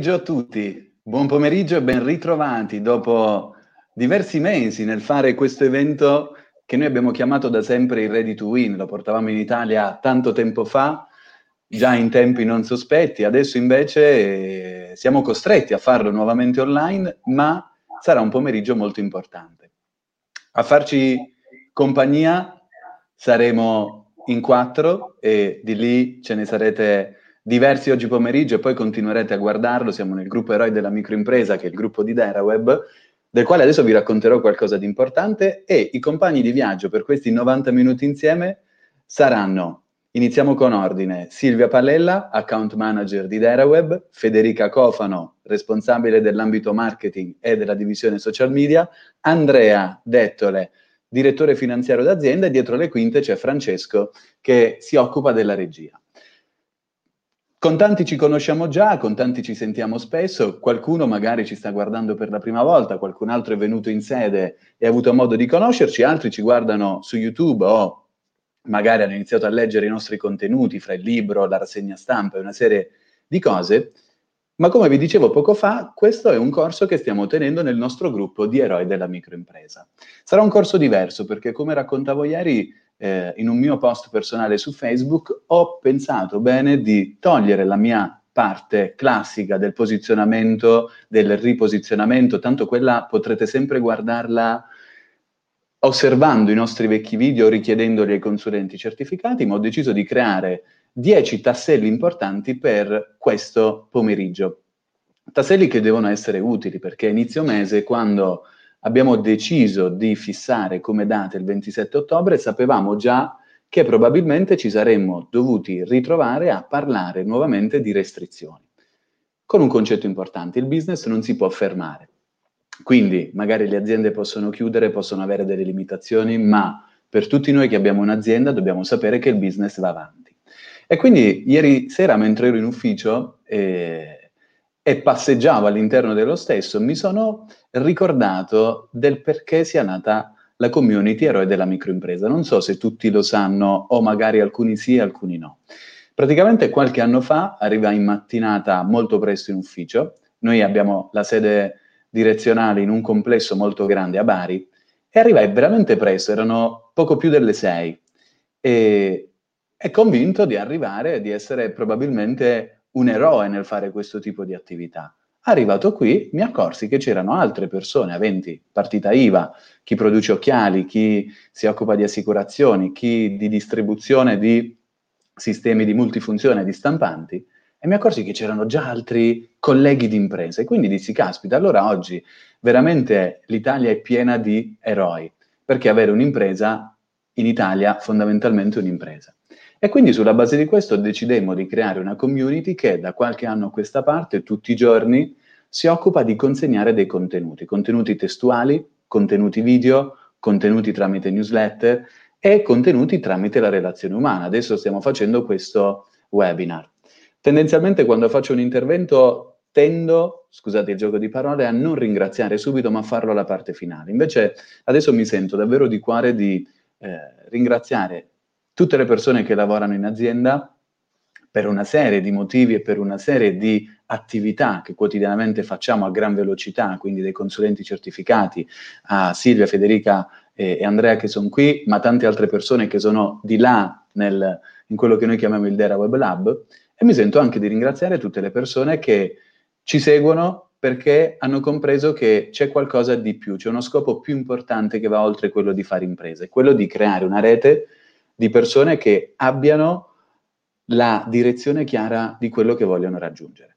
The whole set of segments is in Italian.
Pomeriggio a tutti, buon pomeriggio e ben ritrovati dopo diversi mesi nel fare questo evento che noi abbiamo chiamato da sempre il Ready to Win, lo portavamo in Italia tanto tempo fa, già in tempi non sospetti, adesso invece eh, siamo costretti a farlo nuovamente online, ma sarà un pomeriggio molto importante. A farci compagnia saremo in quattro e di lì ce ne sarete diversi oggi pomeriggio e poi continuerete a guardarlo. Siamo nel gruppo Eroi della Microimpresa, che è il gruppo di DeraWeb, del quale adesso vi racconterò qualcosa di importante e i compagni di viaggio per questi 90 minuti insieme saranno, iniziamo con ordine, Silvia Palella, account manager di DeraWeb, Federica Cofano, responsabile dell'ambito marketing e della divisione social media, Andrea Dettole, direttore finanziario d'azienda e dietro le quinte c'è Francesco che si occupa della regia. Con tanti ci conosciamo già, con tanti ci sentiamo spesso, qualcuno magari ci sta guardando per la prima volta, qualcun altro è venuto in sede e ha avuto modo di conoscerci, altri ci guardano su YouTube o magari hanno iniziato a leggere i nostri contenuti fra il libro, la rassegna stampa e una serie di cose. Ma come vi dicevo poco fa, questo è un corso che stiamo tenendo nel nostro gruppo di eroi della microimpresa. Sarà un corso diverso perché, come raccontavo ieri, eh, in un mio post personale su Facebook, ho pensato bene di togliere la mia parte classica del posizionamento, del riposizionamento, tanto quella potrete sempre guardarla osservando i nostri vecchi video, richiedendoli ai consulenti certificati, ma ho deciso di creare 10 tasselli importanti per questo pomeriggio. Tasselli che devono essere utili perché inizio mese, quando abbiamo deciso di fissare come data il 27 ottobre, sapevamo già che probabilmente ci saremmo dovuti ritrovare a parlare nuovamente di restrizioni. Con un concetto importante, il business non si può fermare. Quindi magari le aziende possono chiudere, possono avere delle limitazioni, ma per tutti noi che abbiamo un'azienda dobbiamo sapere che il business va avanti. E quindi ieri sera mentre ero in ufficio eh, e passeggiavo all'interno dello stesso, mi sono ricordato del perché sia nata la community eroe della microimpresa. Non so se tutti lo sanno o magari alcuni sì e alcuni no. Praticamente qualche anno fa arriva in mattinata molto presto in ufficio. Noi abbiamo la sede direzionale in un complesso molto grande a Bari e arrivai veramente presto, erano poco più delle sei e, e convinto di arrivare, di essere probabilmente un eroe nel fare questo tipo di attività. Arrivato qui mi accorsi che c'erano altre persone aventi partita IVA, chi produce occhiali, chi si occupa di assicurazioni, chi di distribuzione di sistemi di multifunzione di stampanti e mi accorsi che c'erano già altri colleghi di impresa e quindi dissi caspita, allora oggi veramente l'Italia è piena di eroi, perché avere un'impresa in Italia fondamentalmente un'impresa. E quindi sulla base di questo decidemmo di creare una community che da qualche anno a questa parte, tutti i giorni, si occupa di consegnare dei contenuti, contenuti testuali, contenuti video, contenuti tramite newsletter e contenuti tramite la relazione umana. Adesso stiamo facendo questo webinar. Tendenzialmente quando faccio un intervento tendo, scusate il gioco di parole, a non ringraziare subito, ma a farlo alla parte finale. Invece adesso mi sento davvero di cuore di eh, ringraziare tutte le persone che lavorano in azienda per una serie di motivi e per una serie di attività che quotidianamente facciamo a gran velocità, quindi dei consulenti certificati, a Silvia, Federica e, Andrea che sono qui, ma tante altre persone che sono di là nel, in quello che noi chiamiamo il Dera Web Lab, e mi sento anche di ringraziare tutte le persone che ci seguono perché hanno compreso che c'è qualcosa di più, c'è uno scopo più importante che va oltre quello di fare imprese, quello di creare una rete di persone che abbiano la direzione chiara di quello che vogliono raggiungere.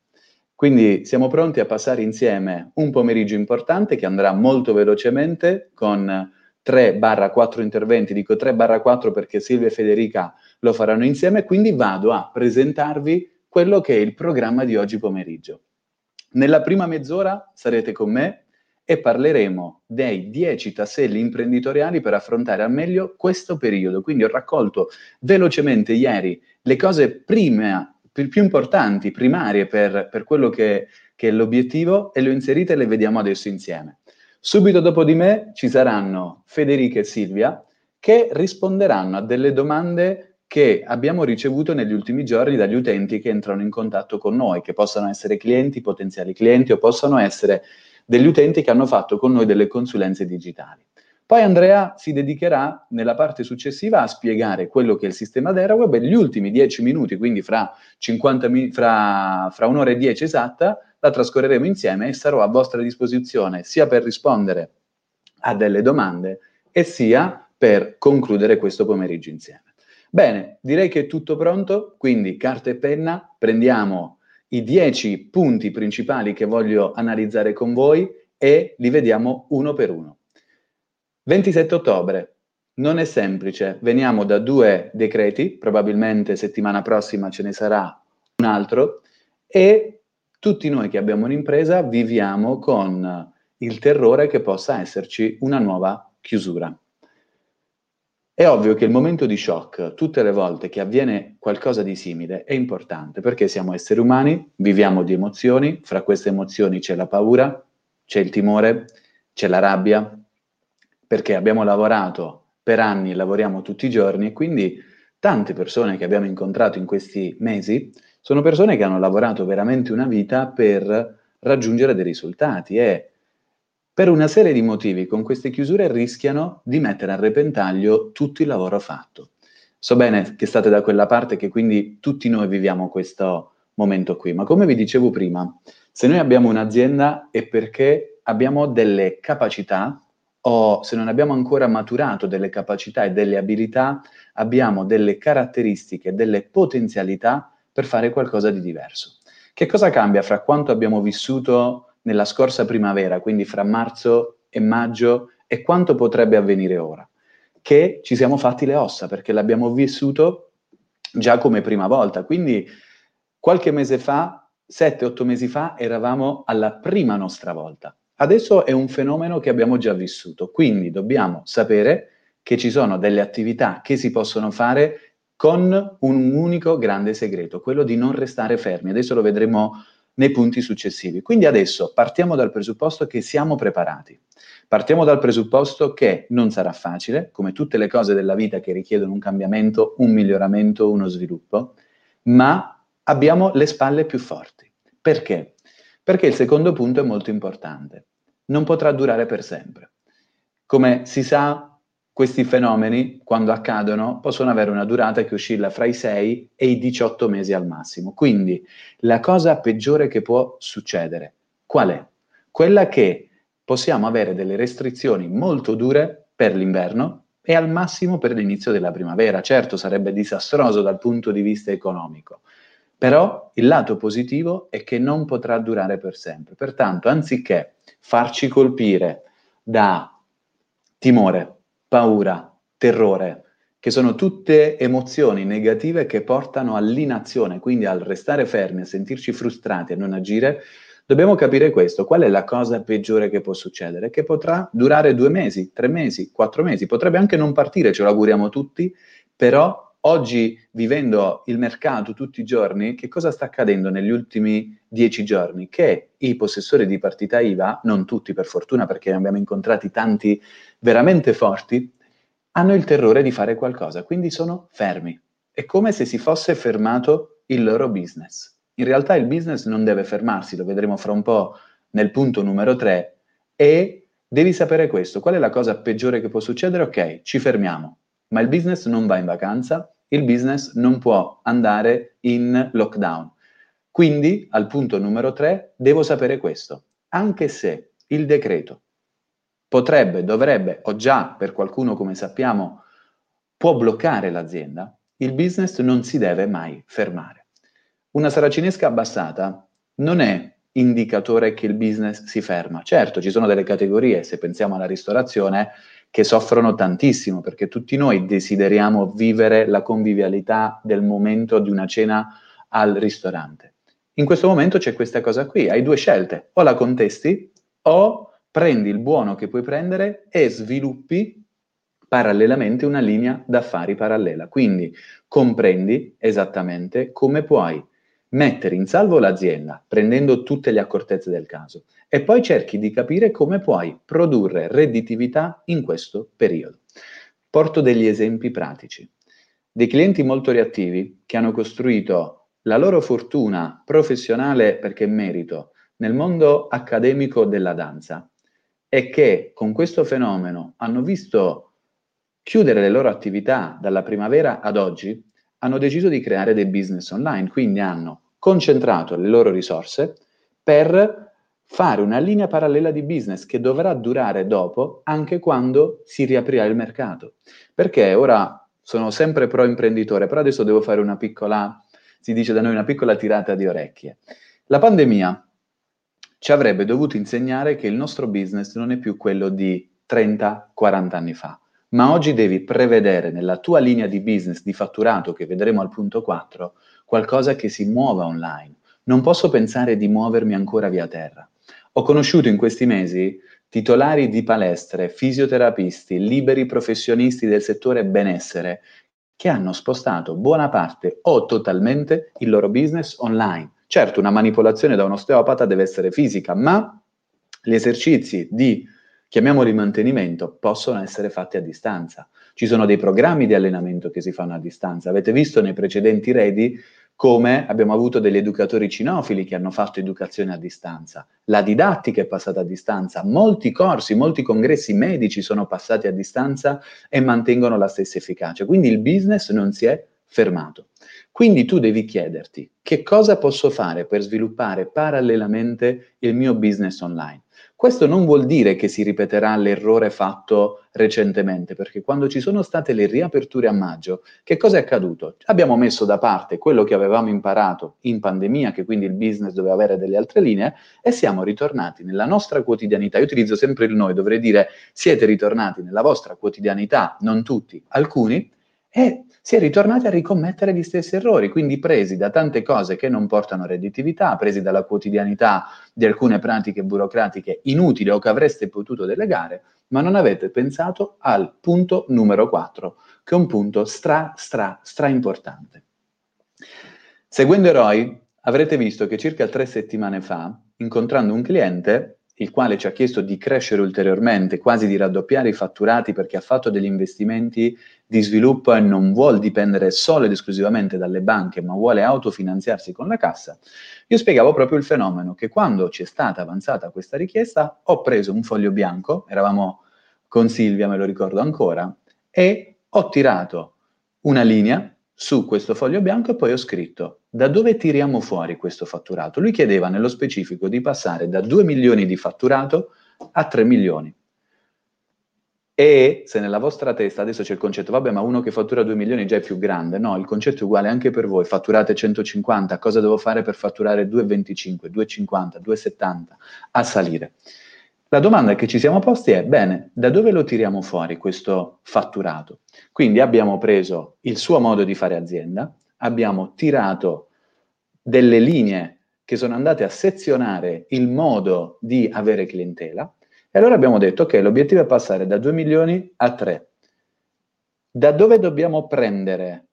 Quindi siamo pronti a passare insieme un pomeriggio importante che andrà molto velocemente con 3-4 interventi, dico 3-4 perché Silvia e Federica lo faranno insieme, quindi vado a presentarvi quello che è il programma di oggi pomeriggio. Nella prima mezz'ora sarete con me, e parleremo dei 10 tasselli imprenditoriali per affrontare al meglio questo periodo. Quindi ho raccolto velocemente ieri le cose prime, più importanti, primarie per, per quello che, che è l'obiettivo e le ho inserite e le vediamo adesso insieme. Subito dopo di me ci saranno Federica e Silvia che risponderanno a delle domande che abbiamo ricevuto negli ultimi giorni dagli utenti che entrano in contatto con noi, che possano essere clienti, potenziali clienti o possono essere degli utenti che hanno fatto con noi delle consulenze digitali. Poi Andrea si dedicherà nella parte successiva a spiegare quello che è il sistema Deraweb e gli ultimi 10 minuti, quindi fra, 50 mi- fra, fra un'ora e 10 esatta, la trascorreremo insieme e sarò a vostra disposizione sia per rispondere a delle domande e sia per concludere questo pomeriggio insieme. Bene, direi che è tutto pronto, quindi carta e penna, prendiamo i 10 punti principali che voglio analizzare con voi e li vediamo uno per uno. 27 ottobre, non è semplice, veniamo da due decreti, probabilmente settimana prossima ce ne sarà un altro, e tutti noi che abbiamo un'impresa viviamo con il terrore che possa esserci una nuova chiusura. È ovvio che il momento di shock, tutte le volte che avviene qualcosa di simile, è importante perché siamo esseri umani, viviamo di emozioni, fra queste emozioni c'è la paura, c'è il timore, c'è la rabbia, perché abbiamo lavorato per anni lavoriamo tutti i giorni e quindi tante persone che abbiamo incontrato in questi mesi sono persone che hanno lavorato veramente una vita per raggiungere dei risultati e per una serie di motivi con queste chiusure rischiano di mettere a repentaglio tutto il lavoro fatto. So bene che state da quella parte che quindi tutti noi viviamo questo momento qui, ma come vi dicevo prima, se noi abbiamo un'azienda è perché abbiamo delle capacità o se non abbiamo ancora maturato delle capacità e delle abilità, abbiamo delle caratteristiche, delle potenzialità per fare qualcosa di diverso. Che cosa cambia fra quanto abbiamo vissuto nella scorsa primavera, quindi fra marzo e maggio, e quanto potrebbe avvenire ora? Che ci siamo fatti le ossa perché l'abbiamo vissuto già come prima volta. Quindi qualche mese fa, sette, otto mesi fa, eravamo alla prima nostra volta. Adesso è un fenomeno che abbiamo già vissuto, quindi dobbiamo sapere che ci sono delle attività che si possono fare con un unico grande segreto, quello di non restare fermi. Adesso lo vedremo nei punti successivi. Quindi adesso partiamo dal presupposto che siamo preparati. Partiamo dal presupposto che non sarà facile, come tutte le cose della vita che richiedono un cambiamento, un miglioramento, uno sviluppo, ma abbiamo le spalle più forti. Perché? Perché il secondo punto è molto importante. Non potrà durare per sempre. Come si sa, questi fenomeni, quando accadono, possono avere una durata che oscilla fra i 6 e i 18 mesi al massimo. Quindi la cosa peggiore che può succedere, qual è? Quella che possiamo avere delle restrizioni molto dure per l'inverno e al massimo per l'inizio della primavera. Certo, sarebbe disastroso dal punto di vista economico, però il lato positivo è che non potrà durare per sempre. Pertanto, anziché farci colpire da timore, paura, terrore, che sono tutte emozioni negative che portano all'inazione, quindi al restare fermi, a sentirci frustrati, a non agire, dobbiamo capire questo. Qual è la cosa peggiore che può succedere? Che potrà durare due mesi, tre mesi, quattro mesi, potrebbe anche non partire, ce lo auguriamo tutti, però oggi vivendo il mercato tutti i giorni, che cosa sta accadendo negli ultimi dieci giorni? Che i possessori di partita IVA, non tutti per fortuna perché ne abbiamo incontrati tanti veramente forti, hanno il terrore di fare qualcosa, quindi sono fermi. È come se si fosse fermato il loro business. In realtà il business non deve fermarsi, lo vedremo fra un po' nel punto numero 3, e devi sapere questo. Qual è la cosa peggiore che può succedere? Ok, ci fermiamo, ma il business non va in vacanza, il business non può andare in lockdown. Quindi, al punto numero 3, devo sapere questo. Anche se il decreto potrebbe, dovrebbe o già per qualcuno, come sappiamo, può bloccare l'azienda, il business non si deve mai fermare. Una saracinesca abbassata non è indicatore che il business si ferma. Certo, ci sono delle categorie, se pensiamo alla ristorazione, che soffrono tantissimo perché tutti noi desideriamo vivere la convivialità del momento di una cena al ristorante. In questo momento c'è questa cosa qui, hai due scelte, o la contesti o prendi il buono che puoi prendere e sviluppi parallelamente una linea d'affari parallela. Quindi comprendi esattamente come puoi mettere in salvo l'azienda prendendo tutte le accortezze del caso e poi cerchi di capire come puoi produrre redditività in questo periodo. Porto degli esempi pratici. dei clienti molto reattivi che hanno costruito la loro fortuna professionale perché merito nel mondo accademico della danza e che con questo fenomeno hanno visto chiudere le loro attività dalla primavera ad oggi, hanno deciso di creare dei business online, quindi hanno concentrato le loro risorse per fare una linea parallela di business che dovrà durare dopo anche quando si riaprirà il mercato. Perché ora sono sempre pro imprenditore, però adesso devo fare una piccola, si dice da noi, una piccola tirata di orecchie. La pandemia ci avrebbe dovuto insegnare che il nostro business non è più quello di 30-40 anni fa, ma oggi devi prevedere nella tua linea di business di fatturato, che vedremo al punto 4, qualcosa che si muova online. Non posso pensare di muovermi ancora via terra. Ho conosciuto in questi mesi titolari di palestre, fisioterapisti, liberi professionisti del settore benessere, che hanno spostato buona parte o totalmente il loro business online. Certo, una manipolazione da un osteopata deve essere fisica, ma gli esercizi di, chiamiamoli mantenimento, possono essere fatti a distanza. Ci sono dei programmi di allenamento che si fanno a distanza. Avete visto nei precedenti redi come abbiamo avuto degli educatori cinofili che hanno fatto educazione a distanza. La didattica è passata a distanza, molti corsi, molti congressi medici sono passati a distanza e mantengono la stessa efficacia. Quindi il business non si è fermato. Quindi tu devi chiederti che cosa posso fare per sviluppare parallelamente il mio business online. Questo non vuol dire che si ripeterà l'errore fatto recentemente, perché quando ci sono state le riaperture a maggio, che cosa è accaduto? Abbiamo messo da parte quello che avevamo imparato in pandemia, che quindi il business doveva avere delle altre linee, e siamo ritornati nella nostra quotidianità. Io utilizzo sempre il noi, dovrei dire siete ritornati nella vostra quotidianità, non tutti, alcuni, e si è ritornati a ricommettere gli stessi errori, quindi presi da tante cose che non portano redditività, presi dalla quotidianità di alcune pratiche burocratiche inutili o che avreste potuto delegare, ma non avete pensato al punto numero 4, che è un punto stra, stra, stra importante. Seguendo Eroi, avrete visto che circa tre settimane fa, incontrando un cliente, il quale ci ha chiesto di crescere ulteriormente, quasi di raddoppiare i fatturati perché ha fatto degli investimenti di sviluppo e non vuole dipendere solo ed esclusivamente dalle banche, ma vuole autofinanziarsi con la cassa, io spiegavo proprio il fenomeno che quando ci è stata avanzata questa richiesta ho preso un foglio bianco, eravamo con Silvia, me lo ricordo ancora, e ho tirato una linea su questo foglio bianco e poi ho scritto da dove tiriamo fuori questo fatturato. Lui chiedeva nello specifico di passare da 2 milioni di fatturato a 3 milioni. E se nella vostra testa adesso c'è il concetto, vabbè, ma uno che fattura 2 milioni già è più grande. No, il concetto è uguale anche per voi. Fatturate 150, cosa devo fare per fatturare 2,25, 2,50, 2,70 a salire? La domanda che ci siamo posti è, bene, da dove lo tiriamo fuori questo fatturato? Quindi abbiamo preso il suo modo di fare azienda, abbiamo tirato delle linee che sono andate a sezionare il modo di avere clientela e allora abbiamo detto che l'obiettivo è passare da 2 milioni a 3. Da dove dobbiamo prendere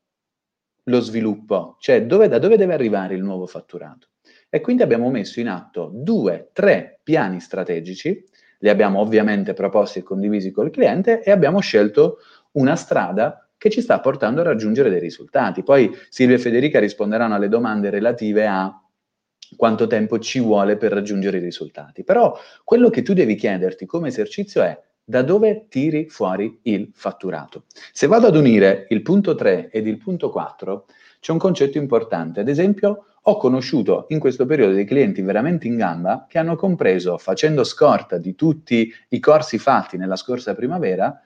lo sviluppo? Cioè dove, da dove deve arrivare il nuovo fatturato? E quindi abbiamo messo in atto due, tre piani strategici, li abbiamo ovviamente proposti e condivisi col cliente e abbiamo scelto una strada che ci sta portando a raggiungere dei risultati. Poi Silvia e Federica risponderanno alle domande relative a quanto tempo ci vuole per raggiungere i risultati. Però quello che tu devi chiederti come esercizio è da dove tiri fuori il fatturato. Se vado ad unire il punto 3 ed il punto 4, c'è un concetto importante. Ad esempio, ho conosciuto in questo periodo dei clienti veramente in gamba che hanno compreso, facendo scorta di tutti i corsi fatti nella scorsa primavera,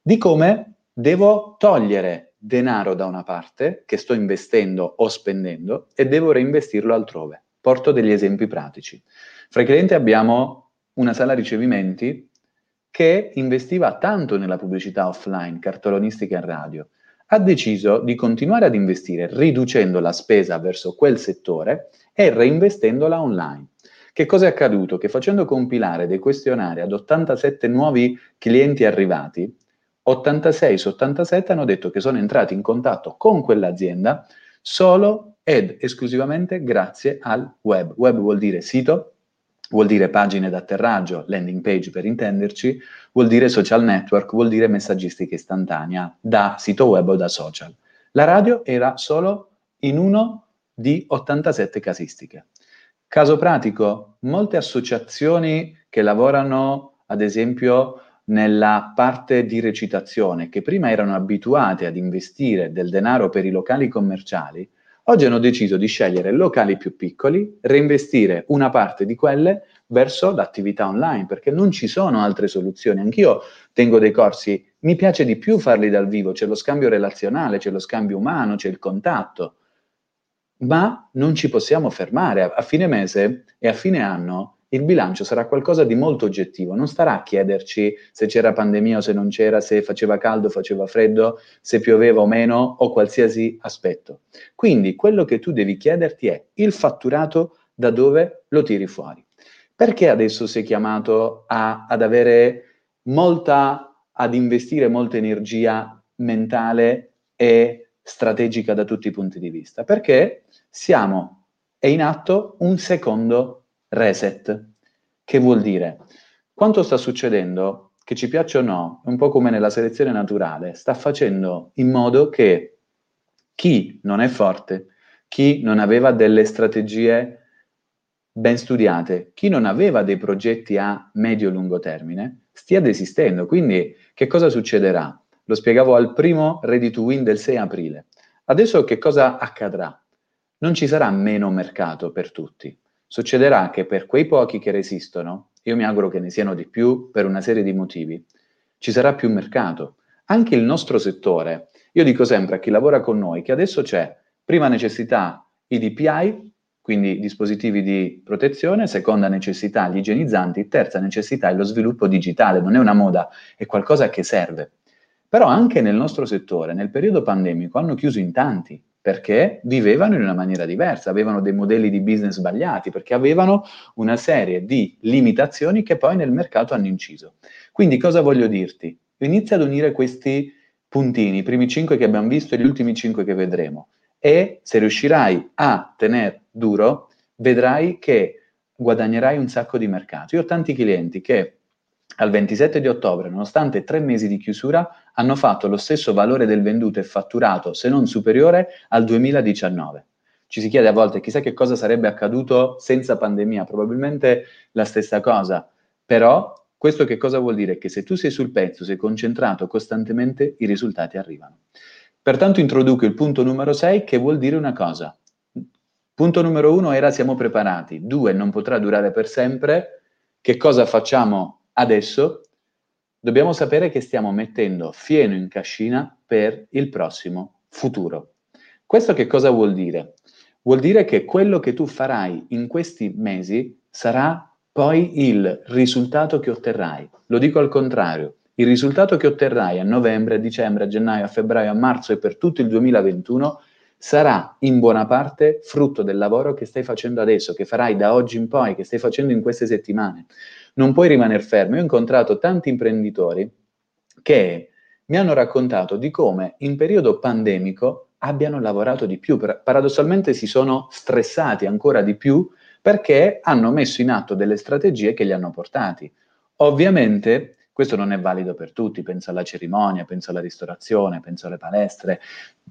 di come devo togliere denaro da una parte che sto investendo o spendendo e devo reinvestirlo altrove. Porto degli esempi pratici. Fra i clienti abbiamo una sala ricevimenti che investiva tanto nella pubblicità offline, cartolonistica e radio, ha deciso di continuare ad investire riducendo la spesa verso quel settore e reinvestendola online. Che cosa è accaduto? Che facendo compilare dei questionari ad 87 nuovi clienti arrivati, 86 su 87 hanno detto che sono entrati in contatto con quell'azienda solo ed esclusivamente grazie al web. Web vuol dire sito, vuol dire pagine d'atterraggio, landing page per intenderci, vuol dire social network, vuol dire messaggistica istantanea da sito web o da social. La radio era solo in uno di 87 casistiche. Caso pratico, molte associazioni che lavorano, ad esempio, nella parte di recitazione, che prima erano abituate ad investire del denaro per i locali commerciali, oggi hanno deciso di scegliere locali più piccoli, reinvestire una parte di quelle verso l'attività online, perché non ci sono altre soluzioni. Anch'io tengo dei corsi, mi piace di più farli dal vivo, c'è lo scambio relazionale, c'è lo scambio umano, c'è il contatto, ma non ci possiamo fermare. A, fine mese e a fine anno il bilancio sarà qualcosa di molto oggettivo, non starà a chiederci se c'era pandemia o se non c'era, se faceva caldo faceva freddo, se pioveva o meno o qualsiasi aspetto. Quindi quello che tu devi chiederti è il fatturato da dove lo tiri fuori. Perché adesso sei chiamato a, ad avere molta, ad investire molta energia mentale e strategica da tutti i punti di vista? Perché siamo, è in atto un secondo reset. Che vuol dire? Quanto sta succedendo, che ci piaccia o no, un po' come nella selezione naturale, sta facendo in modo che chi non è forte, chi non aveva delle strategie ben studiate, chi non aveva dei progetti a medio-lungo termine, stia desistendo. Quindi che cosa succederà? Lo spiegavo al primo Ready to Win del 6 aprile. Adesso che cosa accadrà? Non ci sarà meno mercato per tutti succederà che per quei pochi che resistono, io mi auguro che ne siano di più per una serie di motivi, ci sarà più mercato. Anche il nostro settore, io dico sempre a chi lavora con noi che adesso c'è prima necessità i DPI, quindi dispositivi di protezione, seconda necessità gli igienizzanti, terza necessità è lo sviluppo digitale, non è una moda, è qualcosa che serve. Però anche nel nostro settore, nel periodo pandemico, hanno chiuso in tanti, perché vivevano in una maniera diversa, avevano dei modelli di business sbagliati, perché avevano una serie di limitazioni che poi nel mercato hanno inciso. Quindi cosa voglio dirti? Inizia ad unire questi puntini, i primi cinque che abbiamo visto e gli ultimi cinque che vedremo, e se riuscirai a tenere duro, vedrai che guadagnerai un sacco di mercato. Io ho tanti clienti che al 27 di ottobre, nonostante tre mesi di chiusura, hanno fatto lo stesso valore del venduto e fatturato, se non superiore, al 2019. Ci si chiede a volte chissà che cosa sarebbe accaduto senza pandemia, probabilmente la stessa cosa, però questo che cosa vuol dire? Che se tu sei sul pezzo, sei concentrato costantemente, i risultati arrivano. Pertanto introduco il punto numero 6 che vuol dire una cosa. Punto numero 1 era siamo preparati, 2 non potrà durare per sempre, che cosa facciamo Adesso dobbiamo sapere che stiamo mettendo fieno in cascina per il prossimo futuro. Questo che cosa vuol dire? Vuol dire che quello che tu farai in questi mesi sarà poi il risultato che otterrai. Lo dico al contrario, il risultato che otterrai a novembre, a dicembre, a gennaio, a febbraio, a marzo e per tutto il 2021 sarà in buona parte frutto del lavoro che stai facendo adesso, che farai da oggi in poi, che stai facendo in queste settimane non puoi rimanere fermo. Io ho incontrato tanti imprenditori che mi hanno raccontato di come in periodo pandemico abbiano lavorato di più, paradossalmente si sono stressati ancora di più perché hanno messo in atto delle strategie che li hanno portati. Ovviamente questo non è valido per tutti, penso alla cerimonia, penso alla ristorazione, penso alle palestre,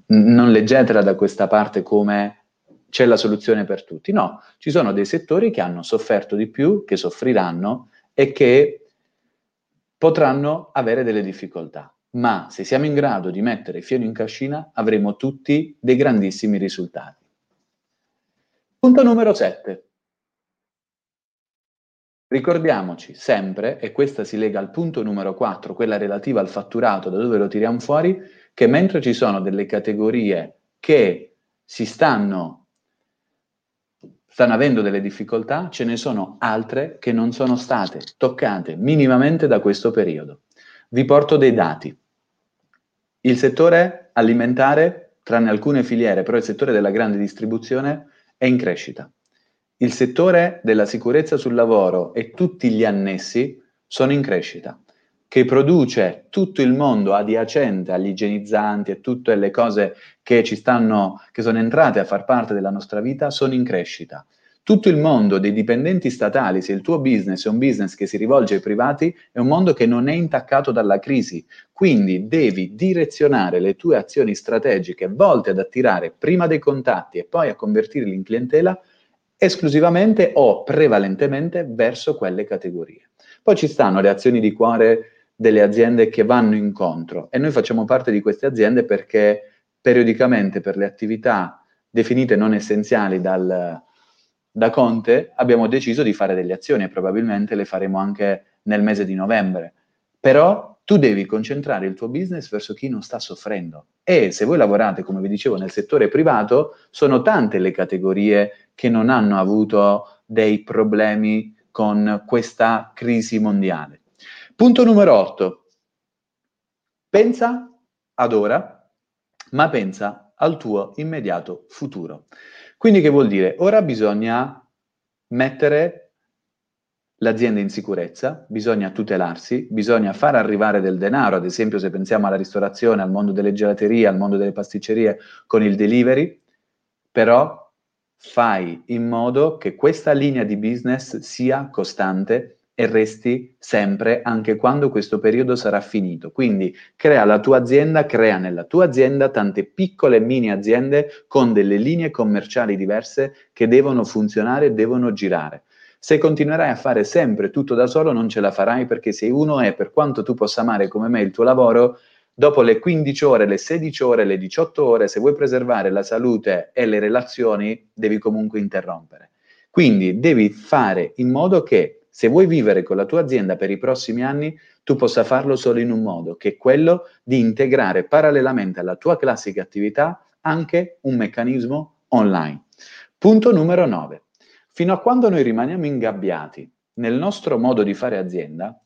non leggetela da questa parte come c'è la soluzione per tutti, no, ci sono dei settori che hanno sofferto di più, che soffriranno e che potranno avere delle difficoltà. Ma se siamo in grado di mettere fieno in cascina, avremo tutti dei grandissimi risultati. Punto numero 7. Ricordiamoci sempre, e questa si lega al punto numero 4, quella relativa al fatturato, da dove lo tiriamo fuori, che mentre ci sono delle categorie che si stanno stanno avendo delle difficoltà, ce ne sono altre che non sono state toccate minimamente da questo periodo. Vi porto dei dati. Il settore alimentare, tranne alcune filiere, però il settore della grande distribuzione è in crescita. Il settore della sicurezza sul lavoro e tutti gli annessi sono in crescita che produce tutto il mondo adiacente agli igienizzanti e tutte le cose che ci stanno, che sono entrate a far parte della nostra vita, sono in crescita. Tutto il mondo dei dipendenti statali, se il tuo business è un business che si rivolge ai privati, è un mondo che non è intaccato dalla crisi. Quindi devi direzionare le tue azioni strategiche volte ad attirare prima dei contatti e poi a convertirli in clientela esclusivamente o prevalentemente verso quelle categorie. Poi ci stanno le azioni di cuore delle aziende che vanno incontro e noi facciamo parte di queste aziende perché periodicamente per le attività definite non essenziali dal, da Conte abbiamo deciso di fare delle azioni e probabilmente le faremo anche nel mese di novembre. Però tu devi concentrare il tuo business verso chi non sta soffrendo. E se voi lavorate, come vi dicevo, nel settore privato, sono tante le categorie che non hanno avuto dei problemi con questa crisi mondiale. Punto numero 8. Pensa ad ora, ma pensa al tuo immediato futuro. Quindi che vuol dire? Ora bisogna mettere l'azienda in sicurezza, bisogna tutelarsi, bisogna far arrivare del denaro, ad esempio se pensiamo alla ristorazione, al mondo delle gelaterie, al mondo delle pasticcerie con il delivery, però fai in modo che questa linea di business sia costante e resti sempre anche quando questo periodo sarà finito. Quindi crea la tua azienda, crea nella tua azienda tante piccole mini aziende con delle linee commerciali diverse che devono funzionare e devono girare. Se continuerai a fare sempre tutto da solo non ce la farai perché se uno è, per quanto tu possa amare come me il tuo lavoro, dopo le 15 ore, le 16 ore, le 18 ore, se vuoi preservare la salute e le relazioni, devi comunque interrompere. Quindi devi fare in modo che se vuoi vivere con la tua azienda per i prossimi anni, tu possa farlo solo in un modo, che è quello di integrare parallelamente alla tua classica attività anche un meccanismo online. Punto numero 9. Fino a quando noi rimaniamo ingabbiati nel nostro modo di fare azienda,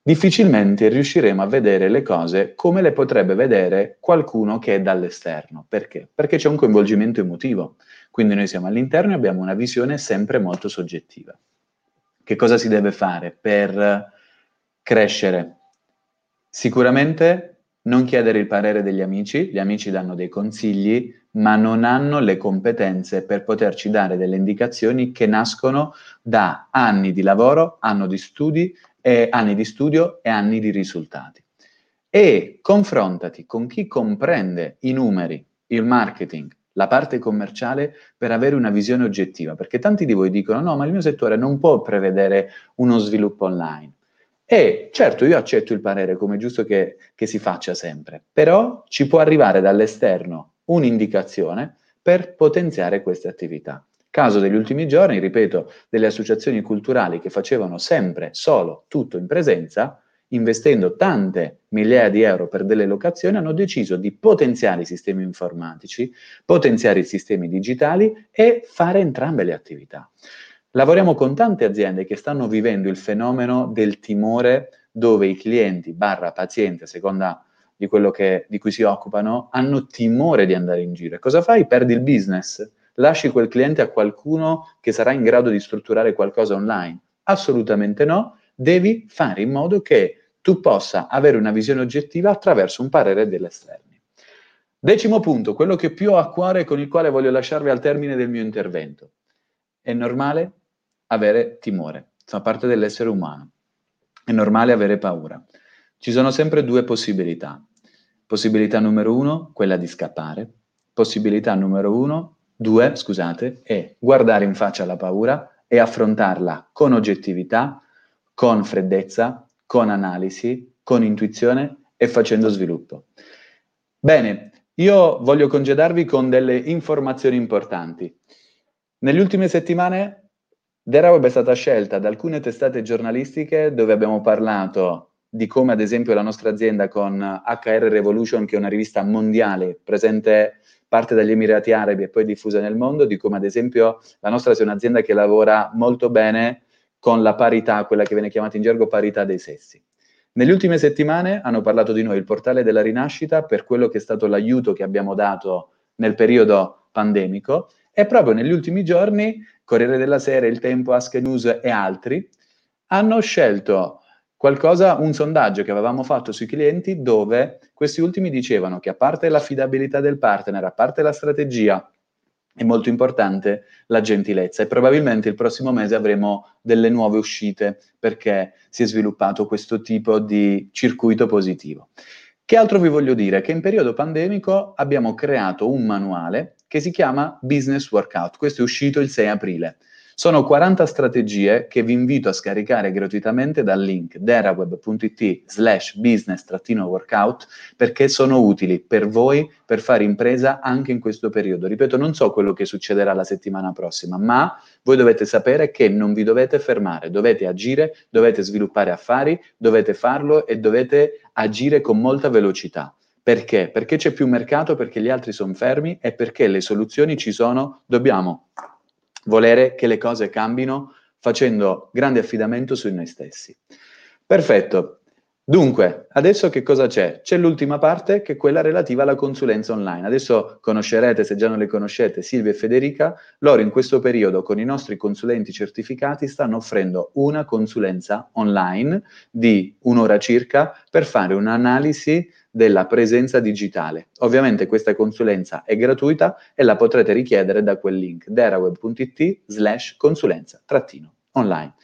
difficilmente riusciremo a vedere le cose come le potrebbe vedere qualcuno che è dall'esterno. Perché? Perché c'è un coinvolgimento emotivo. Quindi noi siamo all'interno e abbiamo una visione sempre molto soggettiva. Che cosa si deve fare per crescere? Sicuramente non chiedere il parere degli amici, gli amici danno dei consigli, ma non hanno le competenze per poterci dare delle indicazioni che nascono da anni di lavoro, di, studi, eh, anni di studio e anni di risultati. E confrontati con chi comprende i numeri, il marketing, la parte commerciale per avere una visione oggettiva, perché tanti di voi dicono no, ma il mio settore non può prevedere uno sviluppo online. E certo, io accetto il parere come giusto che, che si faccia sempre, però ci può arrivare dall'esterno un'indicazione per potenziare queste attività. Caso degli ultimi giorni, ripeto, delle associazioni culturali che facevano sempre solo tutto in presenza, investendo tante migliaia di euro per delle locazioni, hanno deciso di potenziare i sistemi informatici, potenziare i sistemi digitali e fare entrambe le attività. Lavoriamo con tante aziende che stanno vivendo il fenomeno del timore dove i clienti barra pazienti, a seconda di quello che, di cui si occupano, hanno timore di andare in giro. E cosa fai? Perdi il business? Lasci quel cliente a qualcuno che sarà in grado di strutturare qualcosa online? Assolutamente no, devi fare in modo che tu possa avere una visione oggettiva attraverso un parere dell'esterno. Decimo punto, quello che più ho a cuore e con il quale voglio lasciarvi al termine del mio intervento. È normale avere timore, fa parte dell'essere umano. È normale avere paura. Ci sono sempre due possibilità. Possibilità numero uno, quella di scappare. Possibilità numero uno, due, scusate, è guardare in faccia la paura e affrontarla con oggettività, con freddezza con analisi, con intuizione e facendo sviluppo. Bene, io voglio congedarvi con delle informazioni importanti. Nelle ultime settimane Deraweb è stata scelta da alcune testate giornalistiche dove abbiamo parlato di come ad esempio la nostra azienda con HR Revolution, che è una rivista mondiale presente parte dagli Emirati Arabi e poi diffusa nel mondo, di come ad esempio la nostra sia un'azienda che lavora molto bene con la parità, quella che viene chiamata in gergo parità dei sessi. Nelle ultime settimane hanno parlato di noi il portale della rinascita per quello che è stato l'aiuto che abbiamo dato nel periodo pandemico e proprio negli ultimi giorni Corriere della Sera, Il Tempo, Ask News e altri hanno scelto qualcosa, un sondaggio che avevamo fatto sui clienti dove questi ultimi dicevano che a parte l'affidabilità del partner, a parte la strategia, è molto importante la gentilezza e probabilmente il prossimo mese avremo delle nuove uscite perché si è sviluppato questo tipo di circuito positivo. Che altro vi voglio dire? Che in periodo pandemico abbiamo creato un manuale che si chiama Business Workout. Questo è uscito il 6 aprile. Sono 40 strategie che vi invito a scaricare gratuitamente dal link deraweb.it slash business-workout perché sono utili per voi per fare impresa anche in questo periodo. Ripeto, non so quello che succederà la settimana prossima, ma voi dovete sapere che non vi dovete fermare, dovete agire, dovete sviluppare affari, dovete farlo e dovete agire con molta velocità. Perché? Perché c'è più mercato, perché gli altri sono fermi e perché le soluzioni ci sono, dobbiamo volere che le cose cambino facendo grande affidamento su noi stessi. Perfetto. Dunque, adesso che cosa c'è? C'è l'ultima parte che è quella relativa alla consulenza online. Adesso conoscerete, se già non le conoscete, Silvia e Federica. Loro in questo periodo con i nostri consulenti certificati stanno offrendo una consulenza online di un'ora circa per fare un'analisi della presenza digitale. Ovviamente questa consulenza è gratuita e la potrete richiedere da quel link deraweb.it slash consulenza trattino online.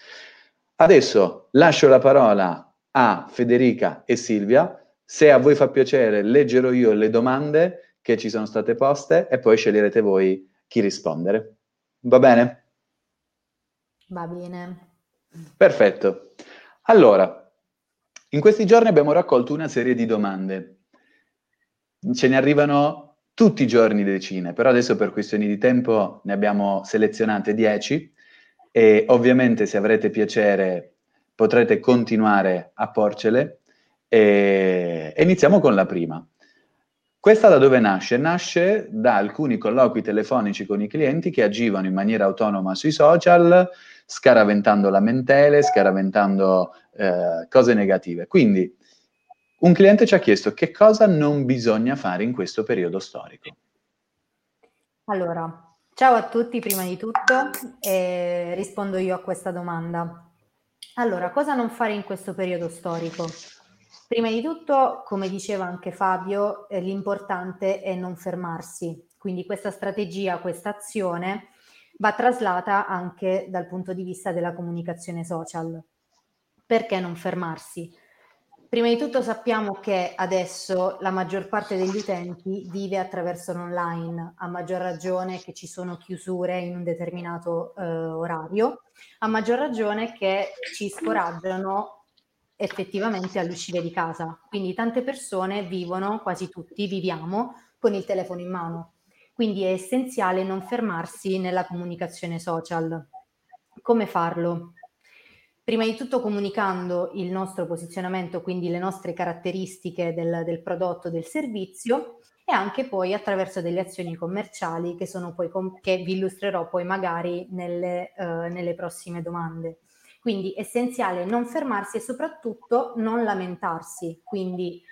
Adesso lascio la parola a Federica e Silvia. Se a voi fa piacere, leggerò io le domande che ci sono state poste e poi sceglierete voi chi rispondere. Va bene? Va bene. Perfetto. Allora, in questi giorni abbiamo raccolto una serie di domande. Ce ne arrivano tutti i giorni decine, però adesso per questioni di tempo ne abbiamo selezionate 10 e ovviamente se avrete piacere potrete continuare a porcele e, iniziamo con la prima. Questa da dove nasce? Nasce da alcuni colloqui telefonici con i clienti che agivano in maniera autonoma sui social, scaraventando lamentele, scaraventando eh, cose negative. Quindi un cliente ci ha chiesto che cosa non bisogna fare in questo periodo storico. Allora, ciao a tutti prima di tutto e rispondo io a questa domanda. Allora, cosa non fare in questo periodo storico? Prima di tutto, come diceva anche Fabio, eh, l'importante è non fermarsi. Quindi questa strategia, questa azione va traslata anche dal punto di vista della comunicazione social. Perché non fermarsi? Prima di tutto sappiamo che adesso la maggior parte degli utenti vive attraverso l'online, a maggior ragione che ci sono chiusure in un determinato eh, orario, a maggior ragione che ci scoraggiano effettivamente all'uscire di casa. Quindi tante persone vivono, quasi tutti viviamo, con il telefono in mano. Quindi è essenziale non fermarsi nella comunicazione social. Come farlo? prima di tutto comunicando il nostro posizionamento, quindi le nostre caratteristiche del, del prodotto, del servizio e anche poi attraverso delle azioni commerciali che, com- che vi illustrerò poi magari nelle, uh, nelle prossime domande. Quindi essenziale non fermarsi e soprattutto non lamentarsi, quindi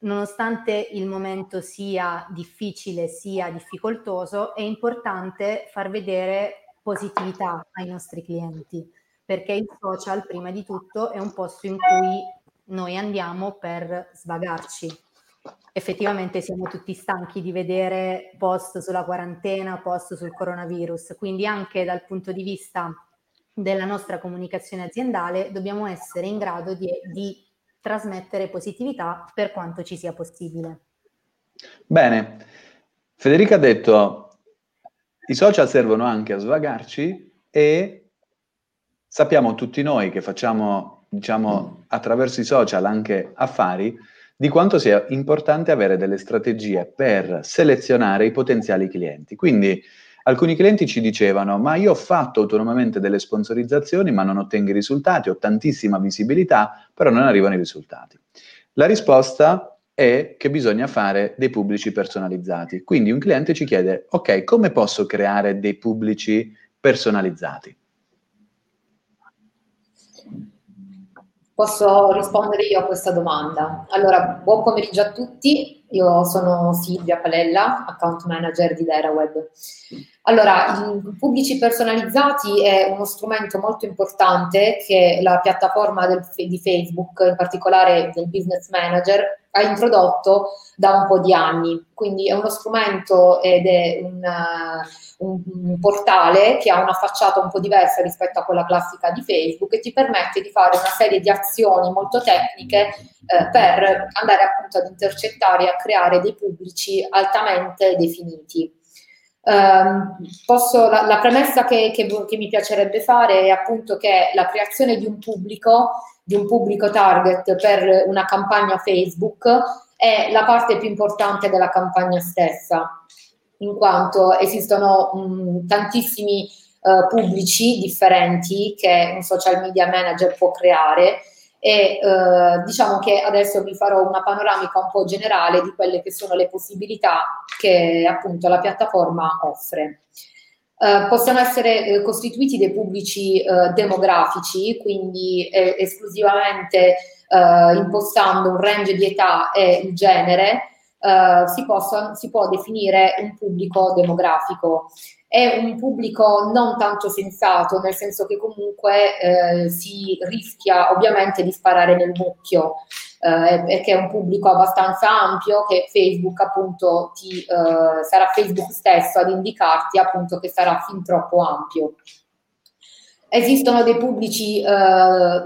nonostante il momento sia difficile, sia difficoltoso, è importante far vedere positività ai nostri clienti perché il social, prima di tutto, è un posto in cui noi andiamo per svagarci. Effettivamente siamo tutti stanchi di vedere post sulla quarantena, post sul coronavirus, quindi anche dal punto di vista della nostra comunicazione aziendale dobbiamo essere in grado di, di trasmettere positività per quanto ci sia possibile. Bene, Federica ha detto i social servono anche a svagarci e sappiamo tutti noi che facciamo, diciamo, attraverso i social anche affari, di quanto sia importante avere delle strategie per selezionare i potenziali clienti. Quindi alcuni clienti ci dicevano, ma io ho fatto autonomamente delle sponsorizzazioni, ma non ottengo i risultati, ho tantissima visibilità, però non arrivano i risultati. La risposta è che bisogna fare dei pubblici personalizzati. Quindi un cliente ci chiede, ok, come posso creare dei pubblici personalizzati? Posso rispondere io a questa domanda. Allora, buon pomeriggio a tutti. Io sono Silvia Palella, account manager di DeraWeb. Allora, i pubblici personalizzati è uno strumento molto importante che la piattaforma del, di Facebook, in particolare del Business Manager, ha introdotto da un po' di anni. Quindi è uno strumento ed è un, un, un, portale che ha una facciata un po' diversa rispetto a quella classica di Facebook e ti permette di fare una serie di azioni molto tecniche eh, per andare appunto ad intercettare e a creare dei pubblici altamente definiti. Um, posso, la, la, premessa che, che, che, mi piacerebbe fare è appunto che la creazione di un pubblico, di un pubblico target per una campagna Facebook è la parte più importante della campagna stessa, in quanto esistono mh, tantissimi uh, pubblici differenti che un social media manager può creare e eh, diciamo che adesso vi farò una panoramica un po' generale di quelle che sono le possibilità che appunto la piattaforma offre. Eh, possono essere eh, costituiti dei pubblici eh, demografici, quindi eh, esclusivamente eh, impostando un range di età e il genere, si, possa, si può definire un pubblico demografico è un pubblico non tanto sensato, nel senso che comunque eh, si rischia ovviamente di sparare nel mucchio, eh, perché è un pubblico abbastanza ampio che Facebook appunto ti, eh, sarà Facebook stesso ad indicarti appunto che sarà fin troppo ampio. Esistono dei pubblici eh,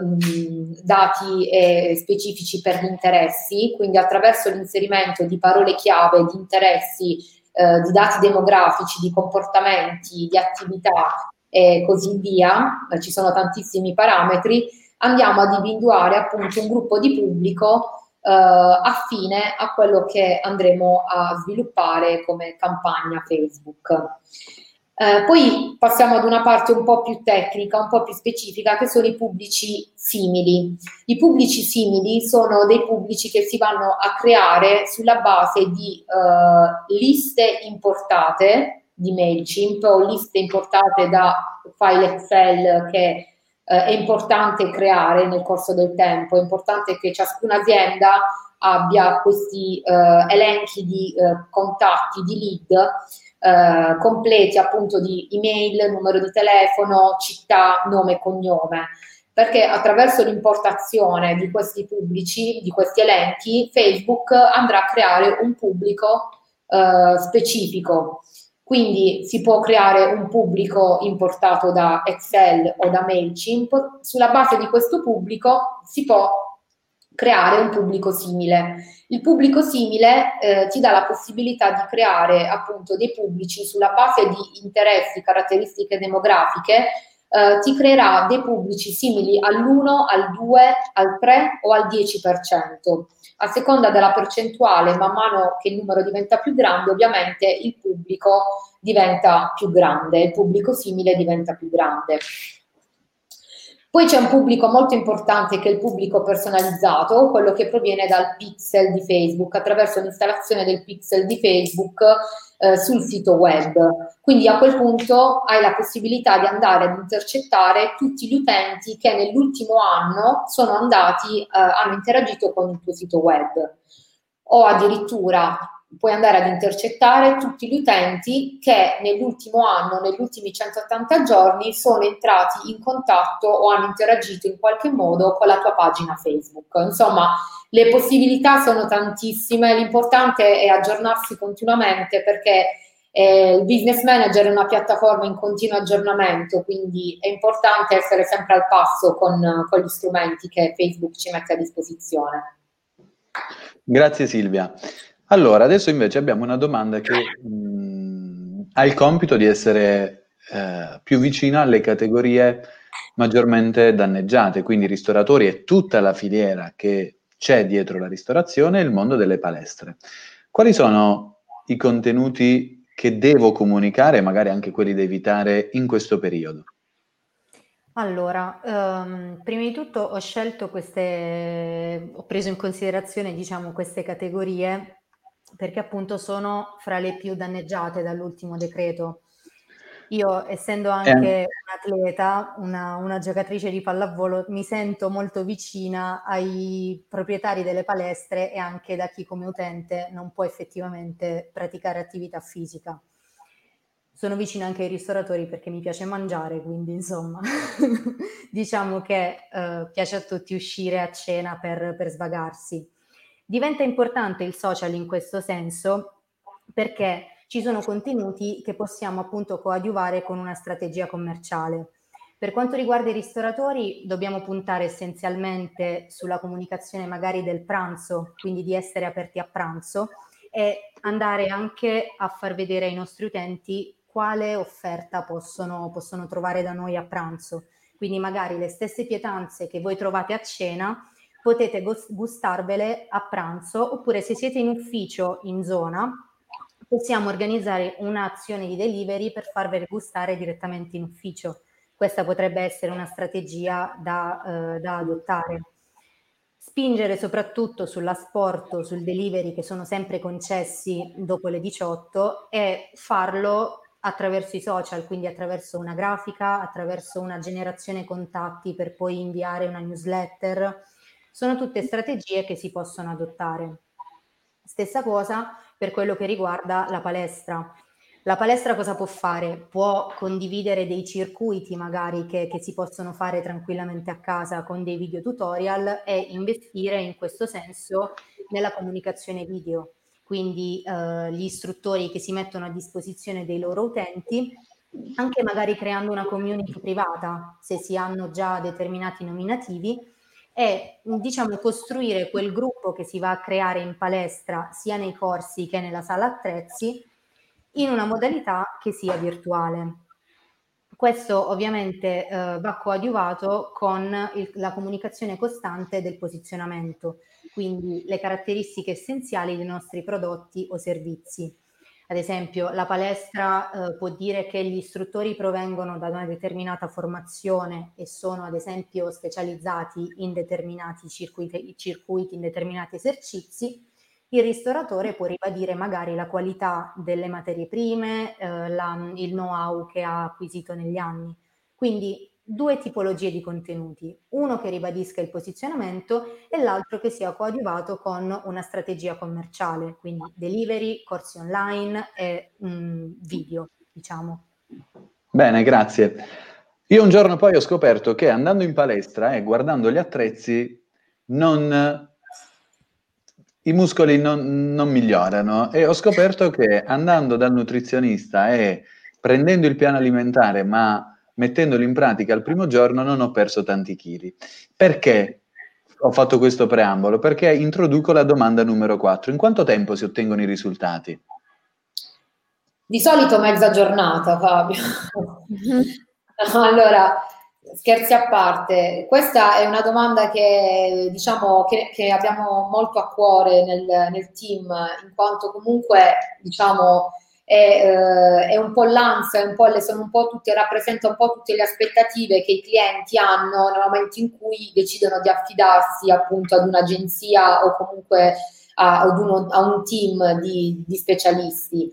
dati e specifici per gli interessi, quindi attraverso l'inserimento di parole chiave, di interessi eh, di dati demografici, di comportamenti, di attività e così via, eh, ci sono tantissimi parametri, andiamo ad individuare appunto un gruppo di pubblico eh, affine a quello che andremo a sviluppare come campagna Facebook. Eh, poi passiamo ad una parte un po' più tecnica, un po' più specifica, che sono i pubblici simili. I pubblici simili sono dei pubblici che si vanno a creare sulla base di eh, liste importate di MailChimp o liste importate da file Excel che eh, è importante creare nel corso del tempo, è importante che ciascuna azienda abbia questi eh, elenchi di eh, contatti, di lead eh, completi appunto di email, numero di telefono, città, nome e cognome. Perché attraverso l'importazione di questi pubblici, di questi elenchi, Facebook andrà a creare un pubblico eh, specifico. Quindi si può creare un pubblico importato da Excel o da MailChimp. Sulla base di questo pubblico si può creare un pubblico simile. Il pubblico simile eh, ti dà la possibilità di creare appunto dei pubblici sulla base di interessi, caratteristiche demografiche, eh, ti creerà dei pubblici simili all'1, al 2, al 3 o al 10%. A seconda della percentuale, man mano che il numero diventa più grande, ovviamente il pubblico diventa più grande, il pubblico simile diventa più grande. Poi c'è un pubblico molto importante che è il pubblico personalizzato, quello che proviene dal pixel di Facebook, attraverso l'installazione del pixel di Facebook eh, sul sito web. Quindi a quel punto hai la possibilità di andare ad intercettare tutti gli utenti che nell'ultimo anno sono andati, eh, hanno interagito con il tuo sito web. O addirittura puoi andare ad intercettare tutti gli utenti che nell'ultimo anno, negli ultimi 180 giorni, sono entrati in contatto o hanno interagito in qualche modo con la tua pagina Facebook. Insomma, le possibilità sono tantissime, l'importante è aggiornarsi continuamente perché eh, il business manager è una piattaforma in continuo aggiornamento, quindi è importante essere sempre al passo con, con gli strumenti che Facebook ci mette a disposizione. Grazie Silvia. Allora, adesso invece abbiamo una domanda che mh, ha il compito di essere eh, più vicina alle categorie maggiormente danneggiate, quindi ristoratori e tutta la filiera che c'è dietro la ristorazione e il mondo delle palestre. Quali sono i contenuti che devo comunicare, magari anche quelli da evitare in questo periodo? Allora, ehm, prima di tutto ho scelto queste, ho preso in considerazione, diciamo, queste categorie perché appunto sono fra le più danneggiate dall'ultimo decreto. Io, essendo anche eh. un'atleta, una, una, giocatrice di pallavolo, mi sento molto vicina ai proprietari delle palestre e anche da chi come utente non può effettivamente praticare attività fisica. Sono vicina anche ai ristoratori perché mi piace mangiare, quindi insomma diciamo che eh, piace a tutti uscire a cena per, per svagarsi. Diventa importante il social in questo senso perché ci sono contenuti che possiamo appunto coadiuvare con una strategia commerciale. Per quanto riguarda i ristoratori, dobbiamo puntare essenzialmente sulla comunicazione magari del pranzo, quindi di essere aperti a pranzo e andare anche a far vedere ai nostri utenti quale offerta possono, possono trovare da noi a pranzo. Quindi magari le stesse pietanze che voi trovate a cena potete gustarvele a pranzo oppure se siete in ufficio in zona possiamo organizzare un'azione di delivery per farvele gustare direttamente in ufficio. Questa potrebbe essere una strategia da, eh, da adottare. Spingere soprattutto sull'asporto, sul delivery che sono sempre concessi dopo le 18 e farlo attraverso i social, quindi attraverso una grafica, attraverso una generazione contatti per poi inviare una newsletter. Sono tutte strategie che si possono adottare. Stessa cosa per quello che riguarda la palestra. La palestra cosa può fare? Può condividere dei circuiti magari che, che, si possono fare tranquillamente a casa con dei video tutorial e investire in questo senso nella comunicazione video quindi eh, gli istruttori che si mettono a disposizione dei loro utenti, anche magari creando una community privata, se si hanno già determinati nominativi, e diciamo costruire quel gruppo che si va a creare in palestra sia nei corsi che nella sala attrezzi in una modalità che sia virtuale. Questo ovviamente eh, va coadiuvato con il, la comunicazione costante del posizionamento, quindi le caratteristiche essenziali dei nostri prodotti o servizi. Ad esempio, la palestra eh, può dire che gli istruttori provengono da una determinata formazione e sono ad esempio specializzati in determinati circuiti, circuiti in determinati esercizi. Il ristoratore può ribadire magari la qualità delle materie prime, eh, la, il know-how che ha acquisito negli anni. Quindi due tipologie di contenuti, uno che ribadisca il posizionamento e l'altro che sia coadiuvato con una strategia commerciale, quindi delivery, corsi online e mh, mm, video, diciamo. Bene, grazie. Io un giorno poi ho scoperto che andando in palestra e guardando gli attrezzi non, i muscoli non, non migliorano e ho scoperto che andando dal nutrizionista e prendendo il piano alimentare ma mettendolo in pratica il primo giorno non ho perso tanti chili. Perché ho fatto questo preambolo? Perché introduco la domanda numero 4. In quanto tempo si ottengono i risultati? Di solito mezza giornata, Fabio. allora, scherzi a parte, questa è una domanda che, diciamo, che, che abbiamo molto a cuore nel, nel team, in quanto comunque diciamo, è, eh, è un po' l'ansia, un po le, sono un po' tutte, rappresenta un po' tutte le aspettative che i clienti hanno nel momento in cui decidono di affidarsi appunto ad un'agenzia o comunque a, ad uno, a un team di, di specialisti.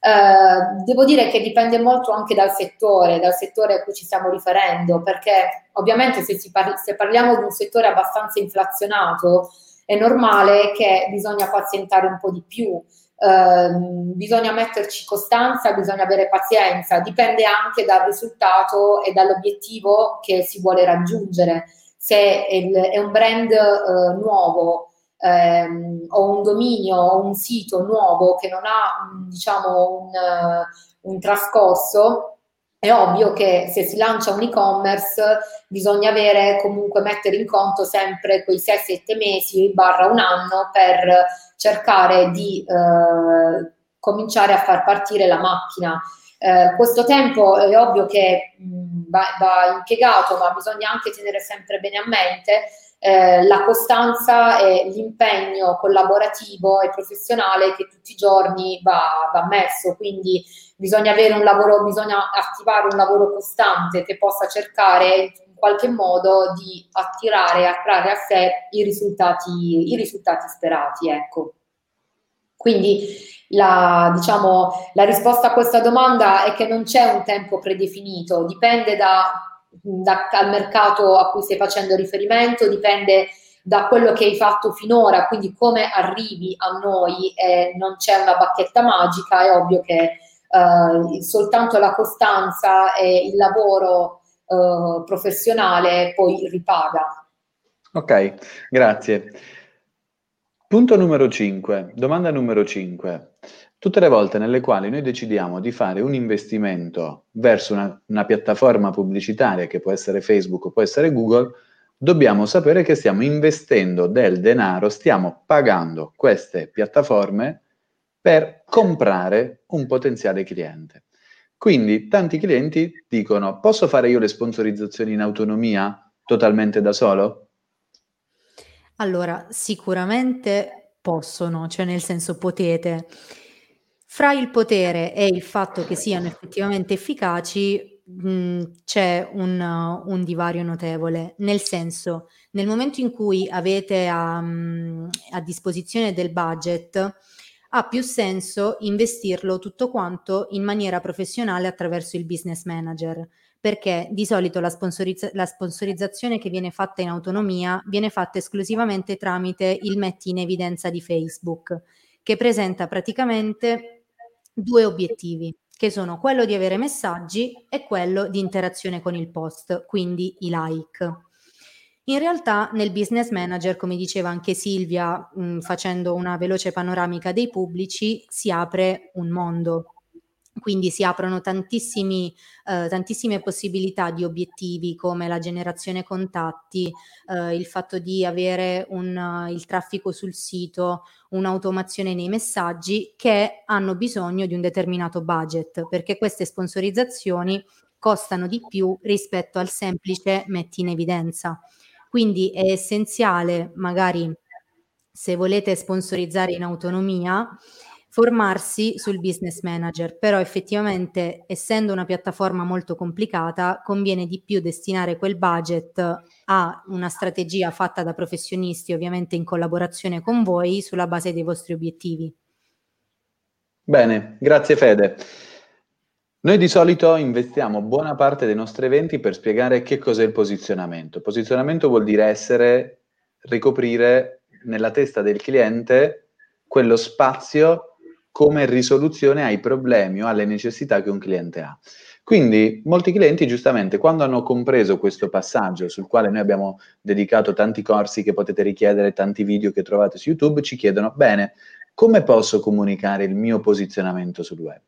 Uh, devo dire che dipende molto anche dal settore, dal settore a cui ci stiamo riferendo, perché ovviamente se, parli, se parliamo di un settore abbastanza inflazionato, è normale che bisogna pazientare un po' di più. Uh, bisogna metterci costanza, bisogna avere pazienza, dipende anche dal risultato e dall'obiettivo che si vuole raggiungere. Se è un brand uh, nuovo ehm, o un dominio o un sito nuovo che non ha diciamo, un, uh, un trascorso, è ovvio che se si lancia un e-commerce bisogna avere comunque mettere in conto sempre quei 6-7 mesi barra un anno per cercare di eh, cominciare a far partire la macchina. Eh, questo tempo è ovvio che mh, va, va, impiegato, ma bisogna anche tenere sempre bene a mente eh, la costanza e l'impegno collaborativo e professionale che tutti i giorni va, va messo. Quindi bisogna avere un lavoro, bisogna attivare un lavoro costante che possa cercare in qualche modo di attirare attrarre a sé i risultati, i risultati sperati. Ecco. Quindi la, diciamo, la risposta a questa domanda è che non c'è un tempo predefinito, dipende da, da, dal mercato a cui stai facendo riferimento, dipende da quello che hai fatto finora, quindi come arrivi a noi, eh, non c'è una bacchetta magica, è ovvio che eh, soltanto la costanza e il lavoro eh, professionale poi ripaga. Ok, grazie. Punto numero 5, domanda numero 5. Tutte le volte nelle quali noi decidiamo di fare un investimento verso una, una piattaforma pubblicitaria che può essere Facebook o può essere Google, dobbiamo sapere che stiamo investendo del denaro, stiamo pagando queste piattaforme per comprare un potenziale cliente. Quindi tanti clienti dicono, posso fare io le sponsorizzazioni in autonomia totalmente da solo? Allora, sicuramente possono, cioè nel senso potete. Fra il potere e il fatto che siano effettivamente efficaci Mhmm, c'è un un divario notevole, nel senso, nel momento in cui avete a mhmm, a disposizione del budget, ha più senso investirlo tutto quanto in maniera professionale attraverso il business manager, perché di solito la sponsorizza la sponsorizzazione che viene fatta in autonomia viene fatta esclusivamente tramite il metti in evidenza di Facebook, che presenta praticamente 2 obiettivi che sono quello di avere messaggi e quello di interazione con il post, quindi i like. In realtà nel business manager, come diceva anche Silvia, mh, facendo una veloce panoramica dei pubblici, si apre un mondo quindi si aprono eh, tantissime possibilità di obiettivi come la generazione contatti, eh, il fatto di avere un, uh, il traffico sul sito, un'automazione nei messaggi che hanno bisogno di un determinato budget perché queste sponsorizzazioni costano di più rispetto al semplice metti in evidenza. Quindi è essenziale magari se volete sponsorizzare in autonomia formarsi sul business manager, però effettivamente essendo una piattaforma molto complicata conviene di più destinare quel budget a una strategia fatta da professionisti, ovviamente in collaborazione con voi, sulla base dei vostri obiettivi. Bene, grazie Fede. Noi di solito investiamo buona parte dei nostri eventi per spiegare che cos'è il posizionamento. Posizionamento vuol dire essere, ricoprire nella testa del cliente quello spazio come risoluzione ai problemi o alle necessità che un cliente ha. Quindi molti clienti giustamente quando hanno compreso questo passaggio sul quale noi abbiamo dedicato tanti corsi che potete richiedere, tanti video che trovate su YouTube, ci chiedono, bene, come posso comunicare il mio posizionamento sul web?